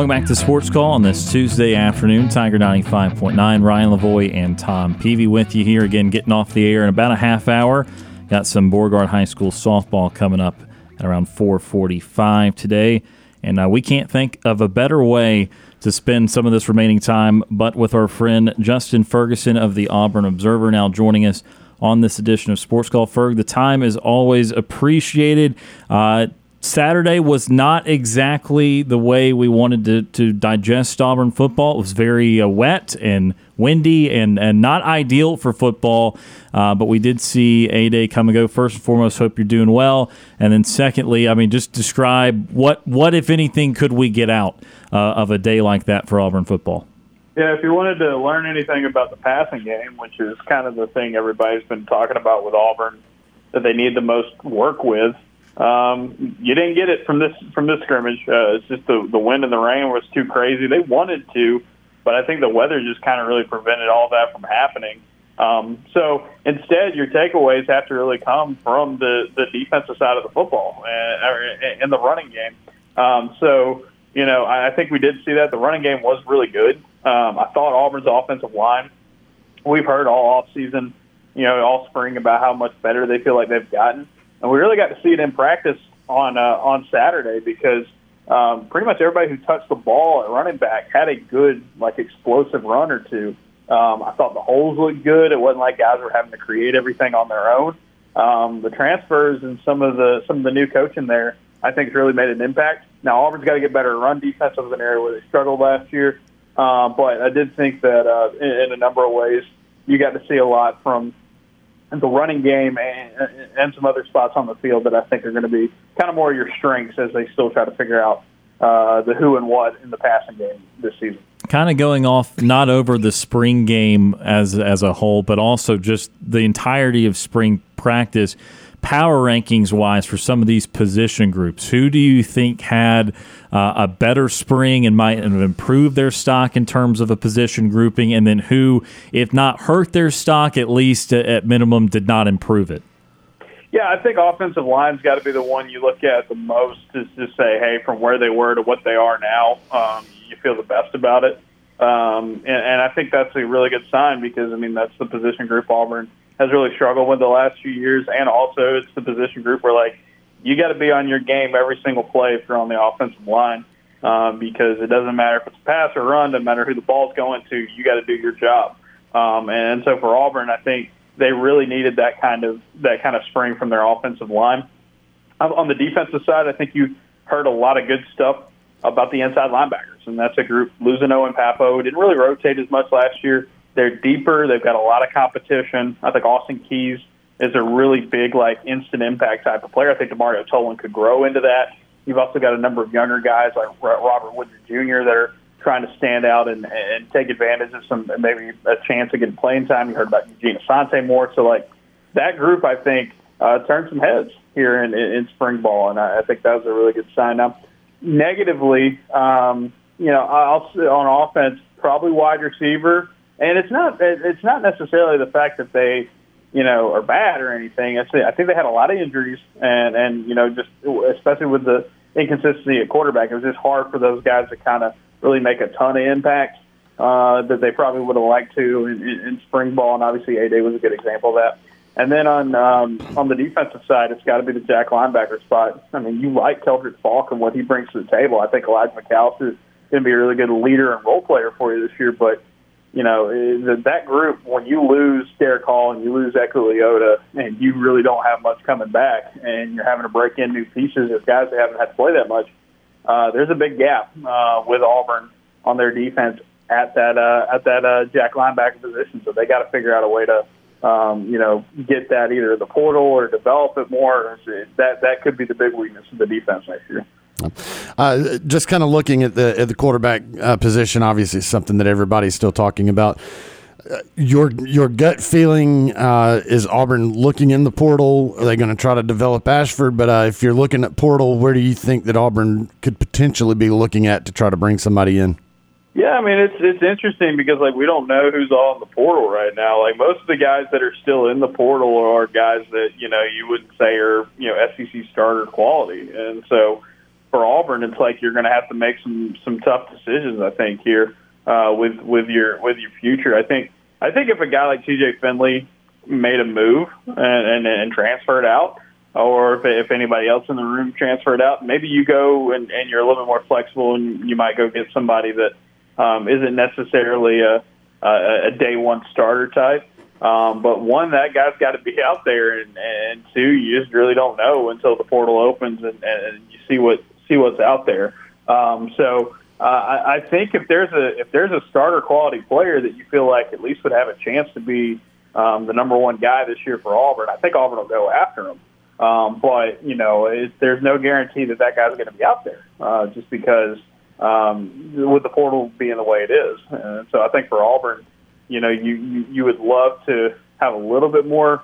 Welcome back to Sports Call on this Tuesday afternoon. Tiger 95.9, Ryan Lavoie and Tom Peavy with you here again, getting off the air in about a half hour. Got some Beauregard High School softball coming up at around 445 today. And uh, we can't think of a better way to spend some of this remaining time but with our friend Justin Ferguson of the Auburn Observer now joining us on this edition of Sports Call. Ferg, the time is always appreciated. Uh, Saturday was not exactly the way we wanted to, to digest Auburn football. It was very uh, wet and windy and, and not ideal for football. Uh, but we did see a day come and go. First and foremost, hope you're doing well. And then secondly, I mean, just describe what, what if anything, could we get out uh, of a day like that for Auburn football? Yeah, if you wanted to learn anything about the passing game, which is kind of the thing everybody's been talking about with Auburn that they need the most work with, um, you didn't get it from this from this scrimmage. Uh, it's just the the wind and the rain was too crazy. They wanted to, but I think the weather just kind of really prevented all that from happening. Um, so instead, your takeaways have to really come from the the defensive side of the football and, or in the running game. Um, so you know, I think we did see that the running game was really good. Um, I thought Auburn's offensive line. We've heard all off season, you know, all spring about how much better they feel like they've gotten and we really got to see it in practice on uh, on Saturday because um, pretty much everybody who touched the ball at running back had a good like explosive run or two. Um, I thought the holes looked good. It wasn't like guys were having to create everything on their own. Um, the transfers and some of the some of the new coaching there, I think, has really made an impact. Now Auburn's got to get better at run defense. was an area where they struggled last year, uh, but I did think that uh, in, in a number of ways you got to see a lot from the running game and, and some other spots on the field that I think are going to be kind of more your strengths as they still try to figure out uh, the who and what in the passing game this season. Kind of going off not over the spring game as as a whole, but also just the entirety of spring practice power rankings wise for some of these position groups, who do you think had uh, a better spring and might have improved their stock in terms of a position grouping, and then who, if not hurt their stock, at least at minimum did not improve it? Yeah, I think offensive line's got to be the one you look at the most is to say, hey, from where they were to what they are now, um, you feel the best about it. Um, and, and I think that's a really good sign because, I mean, that's the position group Auburn has really struggled with the last few years, and also it's the position group where like you got to be on your game every single play if you're on the offensive line, um, because it doesn't matter if it's a pass or run, doesn't matter who the ball's going to, you got to do your job. Um, and so for Auburn, I think they really needed that kind of that kind of spring from their offensive line. On the defensive side, I think you heard a lot of good stuff about the inside linebackers, and that's a group losing Owen Pappoe didn't really rotate as much last year. They're deeper. They've got a lot of competition. I think Austin Keys is a really big, like instant impact type of player. I think Demario Tolan could grow into that. You've also got a number of younger guys like Robert Woodyard Jr. that are trying to stand out and, and take advantage of some maybe a chance to get playing time. You heard about Eugene Asante more. So like that group, I think uh, turned some heads here in, in, in spring ball, and I, I think that was a really good sign. Now, negatively, um, you know, I'll on offense probably wide receiver and it's not it's not necessarily the fact that they you know are bad or anything. I I think they had a lot of injuries and and you know just especially with the inconsistency at quarterback. It was just hard for those guys to kind of really make a ton of impact uh, that they probably would have liked to in, in, in spring ball, and obviously A Day was a good example of that. And then on um, on the defensive side, it's got to be the Jack linebacker spot. I mean, you like Keldric Faulk and what he brings to the table. I think Elijah McAllister is going to be a really good leader and role player for you this year. But you know that group, when you lose Derick Hall and you lose Eku Leota, and you really don't have much coming back, and you're having to break in new pieces as guys that haven't had to play that much, uh, there's a big gap uh, with Auburn on their defense at that uh, at that uh, Jack linebacker position. So they got to figure out a way to um, you know, get that either the portal or develop it more. That that could be the big weakness of the defense next year. Uh, just kind of looking at the at the quarterback uh, position, obviously something that everybody's still talking about. Uh, your your gut feeling uh, is Auburn looking in the portal? Are they going to try to develop Ashford? But uh, if you're looking at portal, where do you think that Auburn could potentially be looking at to try to bring somebody in? Yeah, I mean it's it's interesting because like we don't know who's all in the portal right now. Like most of the guys that are still in the portal are guys that you know you wouldn't say are you know SEC starter quality, and so for Auburn, it's like you're going to have to make some some tough decisions. I think here uh, with with your with your future. I think I think if a guy like T.J. Finley made a move and, and, and transferred out, or if, if anybody else in the room transferred out, maybe you go and, and you're a little bit more flexible and you might go get somebody that um, isn't necessarily a, a, a day one starter type. Um, but one, that guy's got to be out there, and, and two, you just really don't know until the portal opens and, and you see what see what's out there. Um, so uh, I, I think if there's a if there's a starter quality player that you feel like at least would have a chance to be um, the number one guy this year for Auburn, I think Auburn will go after him. Um, but you know, it, there's no guarantee that that guy's going to be out there uh, just because um, with the portal being the way it is. And so I think for Auburn, you know, you, you, you would love to have a little bit more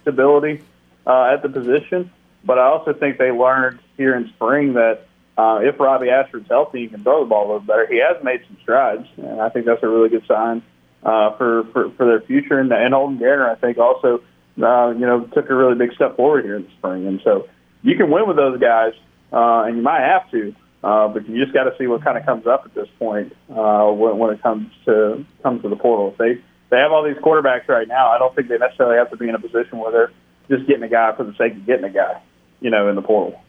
stability uh, at the position. But I also think they learned here in spring that uh, if Robbie Ashford's healthy, he can throw the ball a little better. He has made some strides, and I think that's a really good sign uh, for, for for their future. And, and Holden Geriner, I think, also uh, you know took a really big step forward here in the spring. And so you can win with those guys, uh, and you might have to. Uh, but you just got to see what kind of comes up at this point uh, when, when it comes to comes to the portal. They they have all these quarterbacks right now, I don't think they necessarily have to be in a position where they're just getting a guy for the sake of getting a guy, you know, in the portal.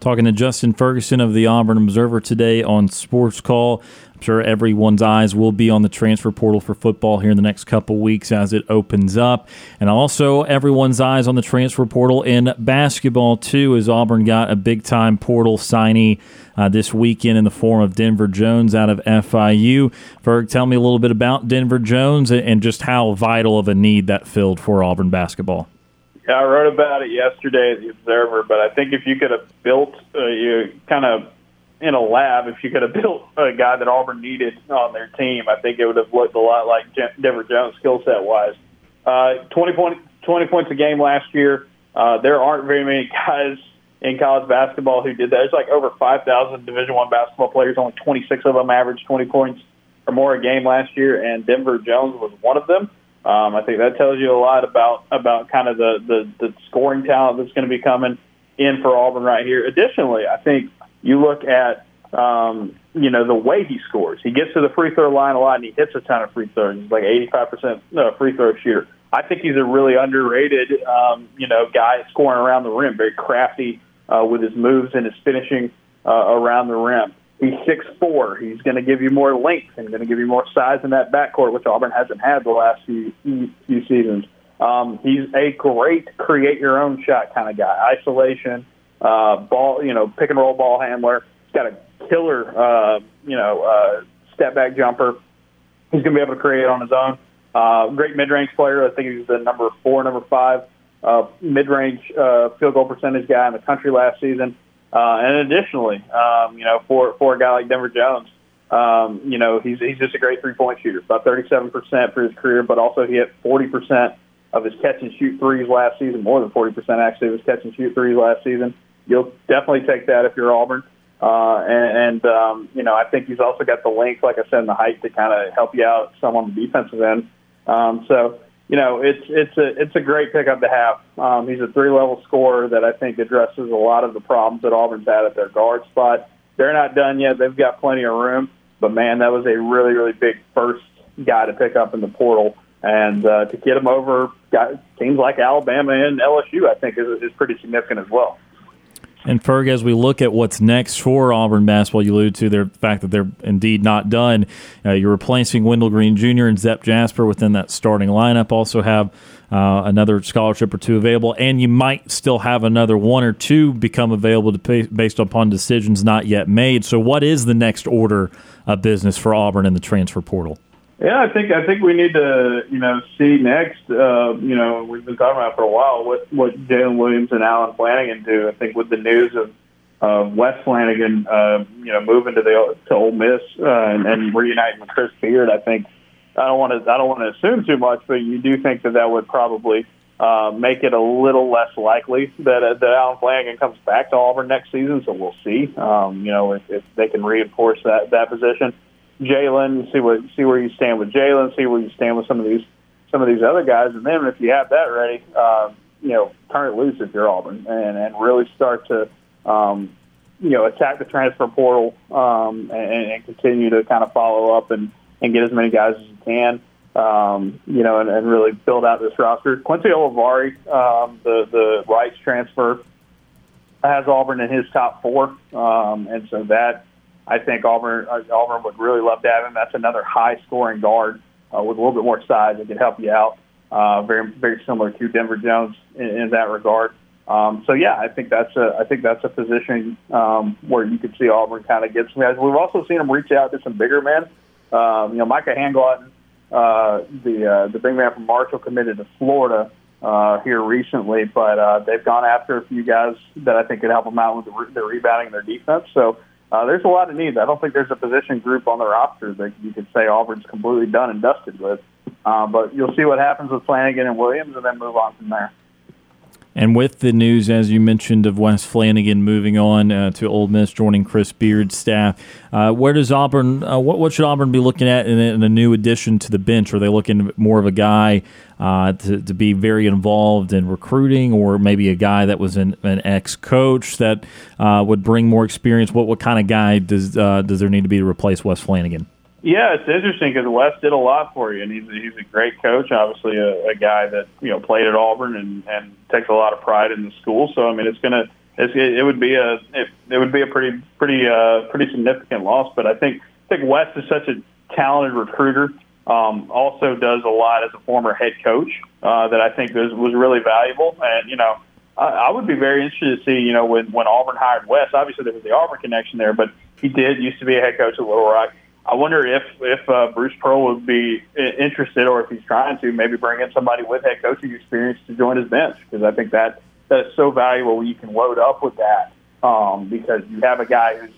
Talking to Justin Ferguson of the Auburn Observer today on Sports Call. I'm sure everyone's eyes will be on the transfer portal for football here in the next couple weeks as it opens up. And also, everyone's eyes on the transfer portal in basketball, too, as Auburn got a big time portal signee uh, this weekend in the form of Denver Jones out of FIU. Ferg, tell me a little bit about Denver Jones and just how vital of a need that filled for Auburn basketball. Yeah, I wrote about it yesterday at the Observer, but I think if you could have built, uh, you kind of in a lab, if you could have built a guy that Auburn needed on their team, I think it would have looked a lot like Denver Jones skill set wise. Uh, 20, point, 20 points a game last year. Uh, there aren't very many guys in college basketball who did that. There's like over 5,000 Division One basketball players. Only 26 of them averaged 20 points or more a game last year, and Denver Jones was one of them. Um, I think that tells you a lot about about kind of the, the the scoring talent that's going to be coming in for Auburn right here. Additionally, I think you look at um, you know the way he scores. He gets to the free throw line a lot, and he hits a ton of free throws. He's like 85% no, free throw shooter. I think he's a really underrated um, you know guy scoring around the rim. Very crafty uh, with his moves and his finishing uh, around the rim. He's six four. He's going to give you more length and going to give you more size in that backcourt, which Auburn hasn't had the last few few seasons. Um, he's a great create your own shot kind of guy. Isolation, uh, ball, you know, pick and roll ball handler. He's got a killer, uh, you know, uh, step back jumper. He's going to be able to create on his own. Uh, great mid range player. I think he's the number four, number five uh, mid range uh, field goal percentage guy in the country last season. Uh, and additionally, um, you know, for for a guy like Denver Jones, um, you know, he's he's just a great three point shooter. About 37 percent for his career, but also he hit 40 percent of his catch and shoot threes last season, more than 40 percent actually of his catch and shoot threes last season. You'll definitely take that if you're Auburn. Uh, and, and um, you know, I think he's also got the length, like I said, and the height to kind of help you out some on the defensive end. Um, so you know, it's it's a it's a great pickup to have. Um, he's a three level scorer that I think addresses a lot of the problems that Auburn's had at their guard spot. They're not done yet; they've got plenty of room. But man, that was a really really big first guy to pick up in the portal, and uh, to get him over got, teams like Alabama and LSU, I think is, is pretty significant as well. And Ferg, as we look at what's next for Auburn basketball, you allude to the fact that they're indeed not done. Uh, you're replacing Wendell Green Jr. and Zep Jasper within that starting lineup. Also have uh, another scholarship or two available, and you might still have another one or two become available pay, based upon decisions not yet made. So, what is the next order of business for Auburn in the transfer portal? Yeah, I think I think we need to you know see next. Uh, you know, we've been talking about for a while what what Jaylin Williams and Allen Flanigan do. I think with the news of of Wes Flanigan, uh, you know, moving to the to Ole Miss uh, and, and reuniting with Chris Beard, I think I don't want to I don't want to assume too much, but you do think that that would probably uh, make it a little less likely that uh, that Allen Flanigan comes back to Auburn next season. So we'll see. Um, you know, if, if they can reinforce that that position. Jaylin, see what see where you stand with Jaylin, see where you stand with some of these some of these other guys, and then if you have that ready, uh, you know, turn it loose if you're Auburn and and really start to um, you know attack the transfer portal um, and, and continue to kind of follow up and and get as many guys as you can. Um, you know, and, and really build out this roster. Quincy Olivari, um, the the Rice transfer, has Auburn in his top four, um, and so that I think Auburn uh, Auburn would really love to have him. That's another high scoring guard uh, with a little bit more size that could help you out. Uh, very very similar to Denver Jones in, in that regard. Um, so yeah, I think that's a I think that's a position um, where you could see Auburn kind of get some guys. We've also seen them reach out to some bigger men. Um, you know, Micah Handlogten, uh, the uh, the big man from Marshall, committed to Florida uh, here recently, but uh, they've gone after a few guys that I think could help them out with the, re- the rebounding and their defense. So uh, there's a lot of needs. I don't think there's a position group on the roster that you could say Auburn's completely done and dusted with. Uh, but you'll see what happens with Flanigan and Williams, and then move on from there. And with the news, as you mentioned, of Wes Flanagan moving on uh, to Ole Miss, joining Chris Beard's staff, uh, where does Auburn? Uh, what, what should Auburn be looking at in, in, a new addition to the bench? Are they looking more of a guy uh, to, to be very involved in recruiting, or maybe a guy that was an, an ex-coach that uh, would bring more experience? What what kind of guy does uh, does there need to be to replace Wes Flanigan? Yeah, it's interesting because Wes did a lot for you, and he's he's a great coach. Obviously, a, a guy that you know played at Auburn and and takes a lot of pride in the school. So I mean, it's gonna it's, it would be a it, it would be a pretty pretty uh, pretty significant loss. But I think I think Wes is such a talented recruiter. Um, also does a lot as a former head coach uh, that I think was was really valuable. And you know, I, I would be very interested to see you know when when Auburn hired Wes. Obviously, there was the Auburn connection there, but he did used to be a head coach at Little Rock I wonder if if uh, Bruce Pearl would be interested, or if he's trying to maybe bring in somebody with head coaching experience to join his bench, because I think that that is so valuable you can load up with that, um, because you have a guy who's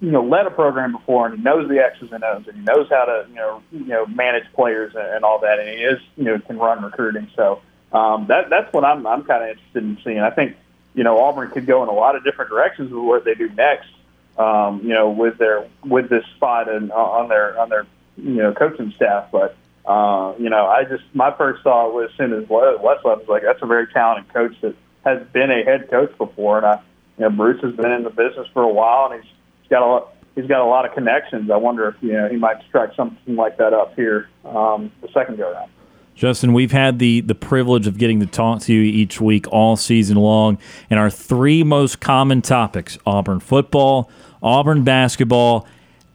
you know led a program before and he knows the X's and O's and he knows how to you know you know manage players and, and all that, and he is you know can run recruiting. So um, that that's what I'm I'm kind of interested in seeing. I think you know Auburn could go in a lot of different directions with what they do next um, you know, with their with this spot and uh, on their on their you know coaching staff. But uh, you know, I just my first thought was as soon as Wes was like, that's a very talented coach that has been a head coach before, and I, you know, Bruce has been in the business for a while, and he's, he's got a lot. He's got a lot of connections. I wonder if you know he might strike something like that up here um, the second go around. Justin, we've had the the privilege of getting to talk to you each week all season long, and our three most common topics: Auburn football, Auburn basketball,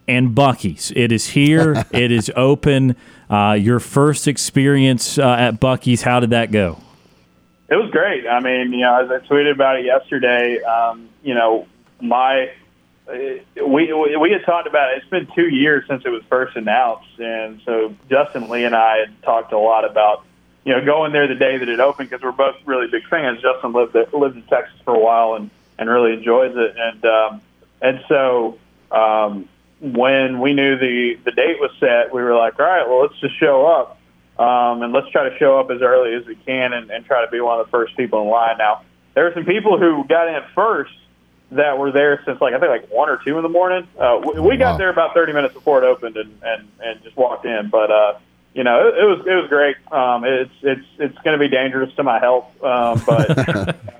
and Buc-ee's. It is here. it is open. Uh, your first experience uh, at Buc-ee's, how did that go? It was great. I mean, you know, as I tweeted about it yesterday, um, you know, my uh, we we had talked about it. It's been two years since it was first announced, and so Justin Lee and I had talked a lot about you know going there the day that it opened because we're both really big fans. Justin lived there, lived in Texas for a while and and really enjoys it, and um, and so um, when we knew the the date was set, we were like, all right, well, let's just show up. Um, and let's try to show up as early as we can and, and try to be one of the first people in line. Now, there were some people who got in first that were there since like I think like one or two in the morning. Uh, we, we got there about 30 minutes before it opened and and and just walked in. But uh, you know, it, it was it was great. Um, it's it's it's going to be dangerous to my health, um, but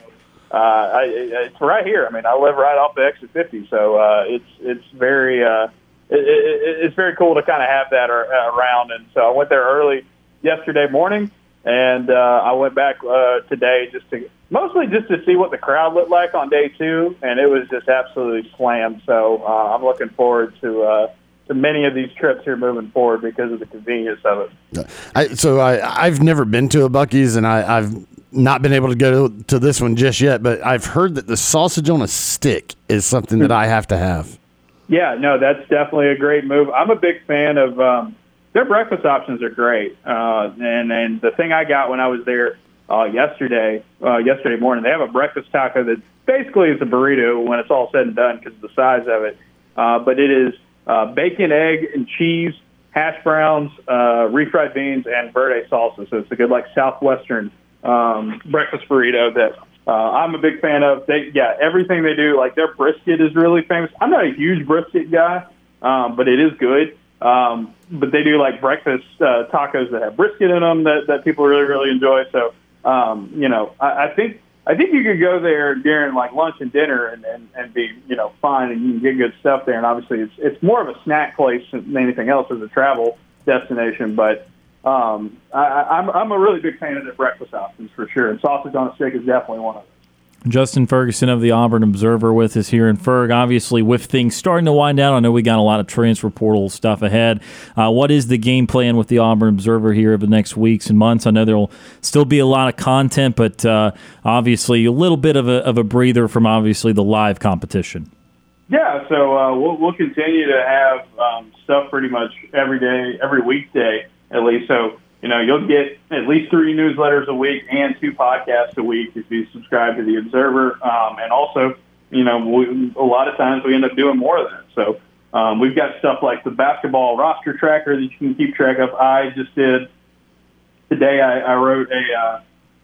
uh, I, it's right here. I mean, I live right off the exit 50, so uh, it's it's very uh, it, it, it's very cool to kind of have that around. And so I went there early yesterday morning, and uh, I went back uh, today just to mostly just to see what the crowd looked like on day two, and it was just absolutely slammed. So uh, I'm looking forward to. Uh, to many of these trips here moving forward because of the convenience of it. I, so I, I've never been to a Buc-ee's, and I, I've not been able to go to, this one just yet. But I've heard that the sausage on a stick is something that I have to have. Yeah, no, that's definitely a great move. I'm a big fan of um, their breakfast options are great, uh, and and the thing I got when I was there uh, yesterday, uh, yesterday morning, they have a breakfast taco that basically is a burrito when it's all said and done because of the size of it. Uh, but it is uh, bacon, egg, and cheese, hash browns, uh, refried beans, and verde salsa. So it's a good like southwestern um, breakfast burrito that uh, I'm a big fan of. They yeah, everything they do, like their brisket is really famous. I'm not a huge brisket guy, um, but it is good. Um, but they do like breakfast uh, tacos that have brisket in them that that people really really enjoy. So um, you know, I, I think I think you could go there during like lunch and dinner and, and, and be, you know, fine and you can get good stuff there. And obviously it's, it's more of a snack place than anything else as a travel destination. But um, I, I'm, I'm a really big fan of the breakfast options for sure. And sausage on a stick is definitely one of them. Justin Ferguson of the Auburn Observer with us here in Ferg. Obviously, with things starting to wind down, I know we got a lot of transfer portal stuff ahead. Uh, what is the game plan with the Auburn Observer here over the next weeks and months? I know there will still be a lot of content, but uh, obviously a little bit of a, of a breather from obviously the live competition. Yeah, so uh, we'll, we'll continue to have um, stuff pretty much every day, every weekday at least. So you know, you'll get at least three newsletters a week and two podcasts a week if you subscribe to the Observer. Um, and also, you know, we, a lot of times we end up doing more of that. So um, we've got stuff like the basketball roster tracker that you can keep track of. I just did today. I, I wrote a,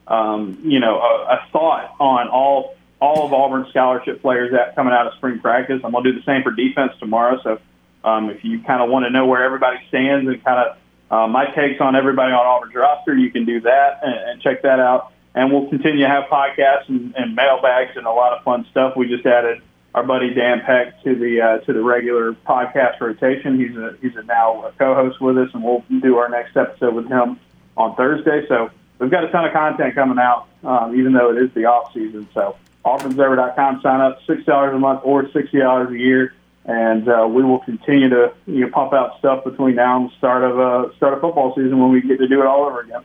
uh, um, you know, a, a thought on all all of Auburn scholarship players that coming out of spring practice. I'm gonna do the same for defense tomorrow. So um, if you kind of want to know where everybody stands and kind of uh, my takes on everybody on Auburn's roster. You can do that and, and check that out. And we'll continue to have podcasts and, and mailbags and a lot of fun stuff. We just added our buddy Dan Peck to the uh, to the regular podcast rotation. He's a he's a now a co-host with us, and we'll do our next episode with him on Thursday. So we've got a ton of content coming out, um, even though it is the off season. So auburnobserver.com, sign up six dollars a month or sixty dollars a year and uh, we will continue to you know, pump out stuff between now and the start of uh, start of football season when we get to do it all over again.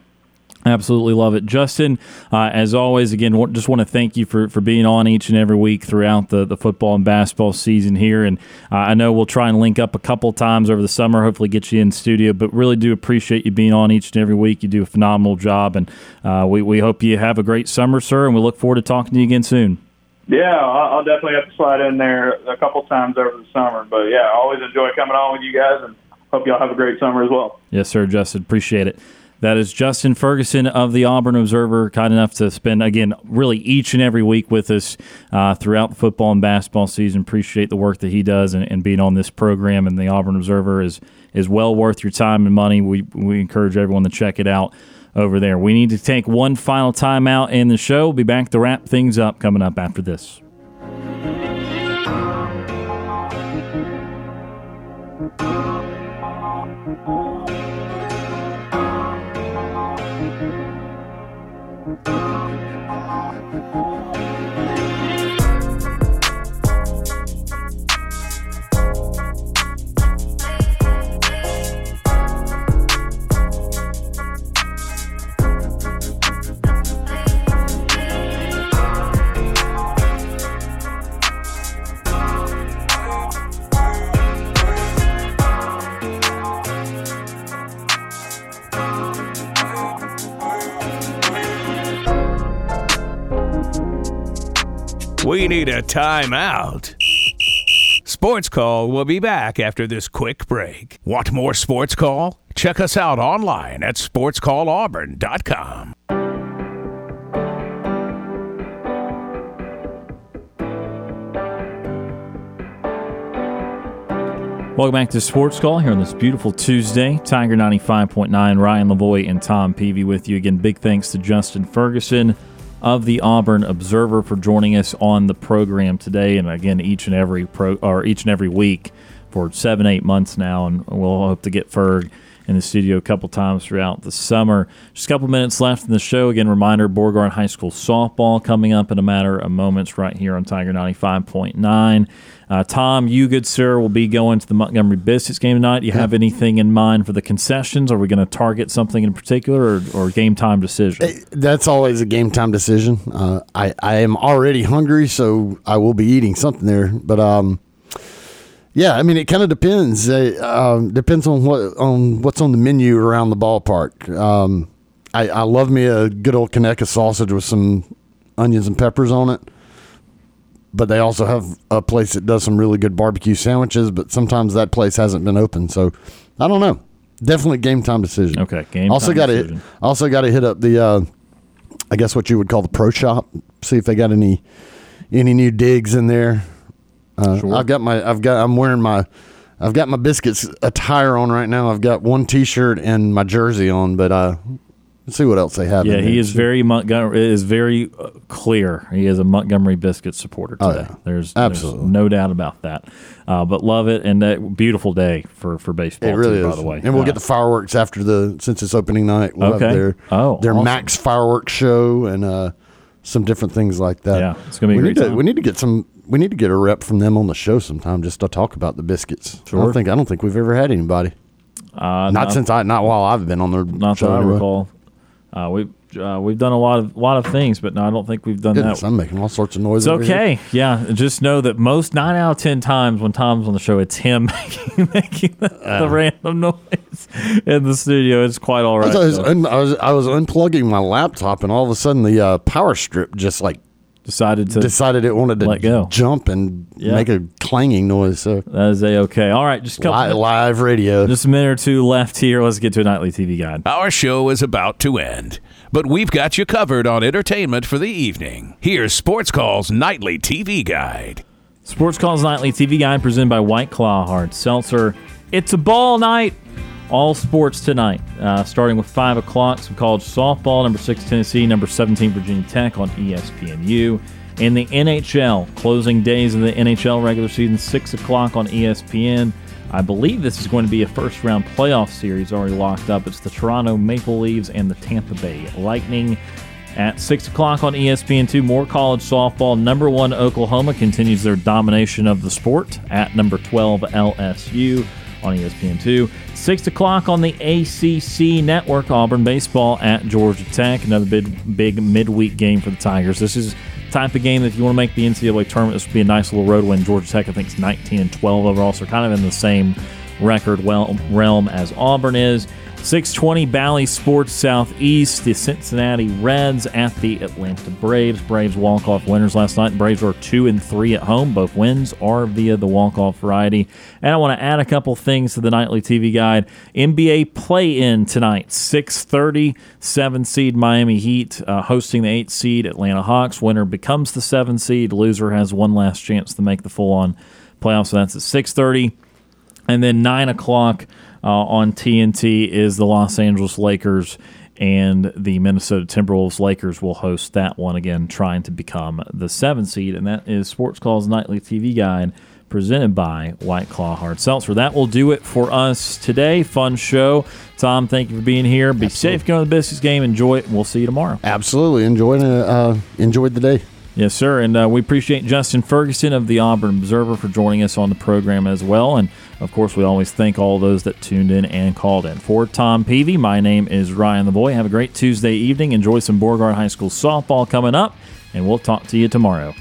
Absolutely love it. Justin, uh, as always, again, just want to thank you for, for being on each and every week throughout the, the football and basketball season here. And uh, I know we'll try and link up a couple times over the summer, hopefully get you in studio, but really do appreciate you being on each and every week. You do a phenomenal job. And uh, we, we hope you have a great summer, sir, and we look forward to talking to you again soon. Yeah, I'll definitely have to slide in there a couple times over the summer. But yeah, I always enjoy coming on with you guys, and hope y'all have a great summer as well. Yes, sir, Justin. Appreciate it. That is Justin Ferguson of the Auburn Observer, kind enough to spend, again, really each and every week with us uh, throughout the football and basketball season. Appreciate the work that he does and, and, being on this program. And the Auburn Observer is, is well worth your time and money. We, we encourage everyone to check it out over there. We need to take one final timeout in the show. We'll be back to wrap things up coming up after this. We need a timeout. Sports Call will be back after this quick break. Want more Sports Call? Check us out online at sportscallauburn.com. Welcome back to Sports Call here on this beautiful Tuesday. Tiger 95.9, Ryan Lavoie and Tom Peavy with you. Again, big thanks to Justin Ferguson of the Auburn Observer for joining us on the program today. And again, each and every pro or each and every week for seven, eight months now. And we'll hope to get Ferg in the studio a couple times throughout the summer. Just a couple minutes left in the show. Again, reminder Beauregard High School softball coming up in a matter of moments right here on Tiger 95.9. Uh, Tom, you, good sir, will be going to the Montgomery Biscuits game tonight. You have anything in mind for the concessions? Are we going to target something in particular or, or game time decision? That's always a game time decision. Uh, I, I am already hungry, so I will be eating something there. But um, yeah, I mean, it kind of depends. Um, depends on what on what's on the menu around the ballpark. Um, I, I love me a good old Conecuh sausage with some onions and peppers on it. But they also have a place that does some really good barbecue sandwiches. But sometimes that place hasn't been open, so I don't know. Definitely game time decision. Okay, game also time got to also got to hit up the uh, I guess what you would call the pro shop. See if they got any any new digs in there. Uh, Sure. I've got my I've got I'm wearing my I've got my biscuits attire on right now. I've got one T-shirt and my jersey on, but uh, let's see what else they have. Yeah, he is very Montgomery. Is very uh, clear. He is a Montgomery Biscuit supporter Oh, today. yeah. There's Absolutely. there's no doubt about that. Uh, but love it and that beautiful day for for baseball. It really too, is. By the way, and we'll Uh, get the fireworks after the since it's opening night. We'll Okay. their Oh, their awesome. Max fireworks show and uh, some different things like that. Yeah, it's gonna be a we great need to time. we need to get some we need to get a rep from them on the show sometime just to talk about the biscuits. Sure. I don't think I don't think we've ever had anybody. uh, Not since I not while I've been on their not show. that I anyway. recall. Uh, we've uh, we've done a lot of lot of things, but no, I don't think we've done Goodness, that. I'm making all sorts of noise. It's okay. Yeah, just know that most nine out of ten times when Tom's on the show, it's him making, making the, the random noise in the studio. It's quite all right. I was, I was I was unplugging my laptop and all of a sudden the uh, power strip just like Decided to decided it wanted to Let go. jump and Yeah. make a clanging noise. So that is a okay. All right, just a couple. live, live radio. Just a minute or two left here. Let's get to a nightly TV guide. Our show is about to end, but we've got you covered on entertainment for the evening. Here's Sports Call's nightly TV guide. Sports Calls Nightly TV Guide presented by White Claw Hard Seltzer. It's a ball night. All sports tonight. Uh, starting with 5 o'clock, some college softball. Number 6, Tennessee. Number 17, Virginia Tech on ESPNU. In the NHL, closing days of the NHL regular season, 6 o'clock on ESPN. I believe this is going to be a first round playoff series already locked up. It's the Toronto Maple Leafs and the Tampa Bay Lightning. At 6 o'clock on E ESPN2, more college softball. Number one, Oklahoma continues their domination of the sport at number 12, LSU on E ESPN2. 6 o'clock on the ACC network, Auburn baseball at Georgia Tech. Another big, big midweek game for the Tigers. This is type of game that if you want to make the NCAA tournament, this would be a nice little road win. Georgia Tech, I think, is 19 and 12 overall, so kind of in the same record realm as Auburn is. 620 Bally Sports Southeast, the Cincinnati Reds at the Atlanta Braves. Braves walk-off winners last night. Braves were 2 and 3 at home. Both wins are via the walk-off variety. And I want to add a couple things to the nightly TV guide. NBA play-in tonight, 6:30, 7 seed Miami Heat uh, hosting the 8 seed Atlanta Hawks. Winner becomes the 7 seed. Loser has one last chance to make the full-on playoffs. So that's at 6:30. And then nine o'clock uh, on TNT is the Los Angeles Lakers and the Minnesota Timberwolves. Lakers will host that one again, trying to become the seven seed. And that is Sports Call's nightly TV guide presented by White Claw Hard Seltzer. That will do it for us today. Fun show. Tom, thank you for being here. Be safe going to the Biscuits game. Enjoy it. and We'll see you tomorrow. Absolutely enjoyed it. Uh, enjoyed the day. Yes, sir. And uh, we appreciate Justin Ferguson of the Auburn Observer for joining us on the program as well. And of course, we always thank all those that tuned in and called in. For Tom Peavy, my name is Ryan Lavoie. Have a great Tuesday evening. Enjoy some Beauregard High School softball coming up, and we'll talk to you tomorrow.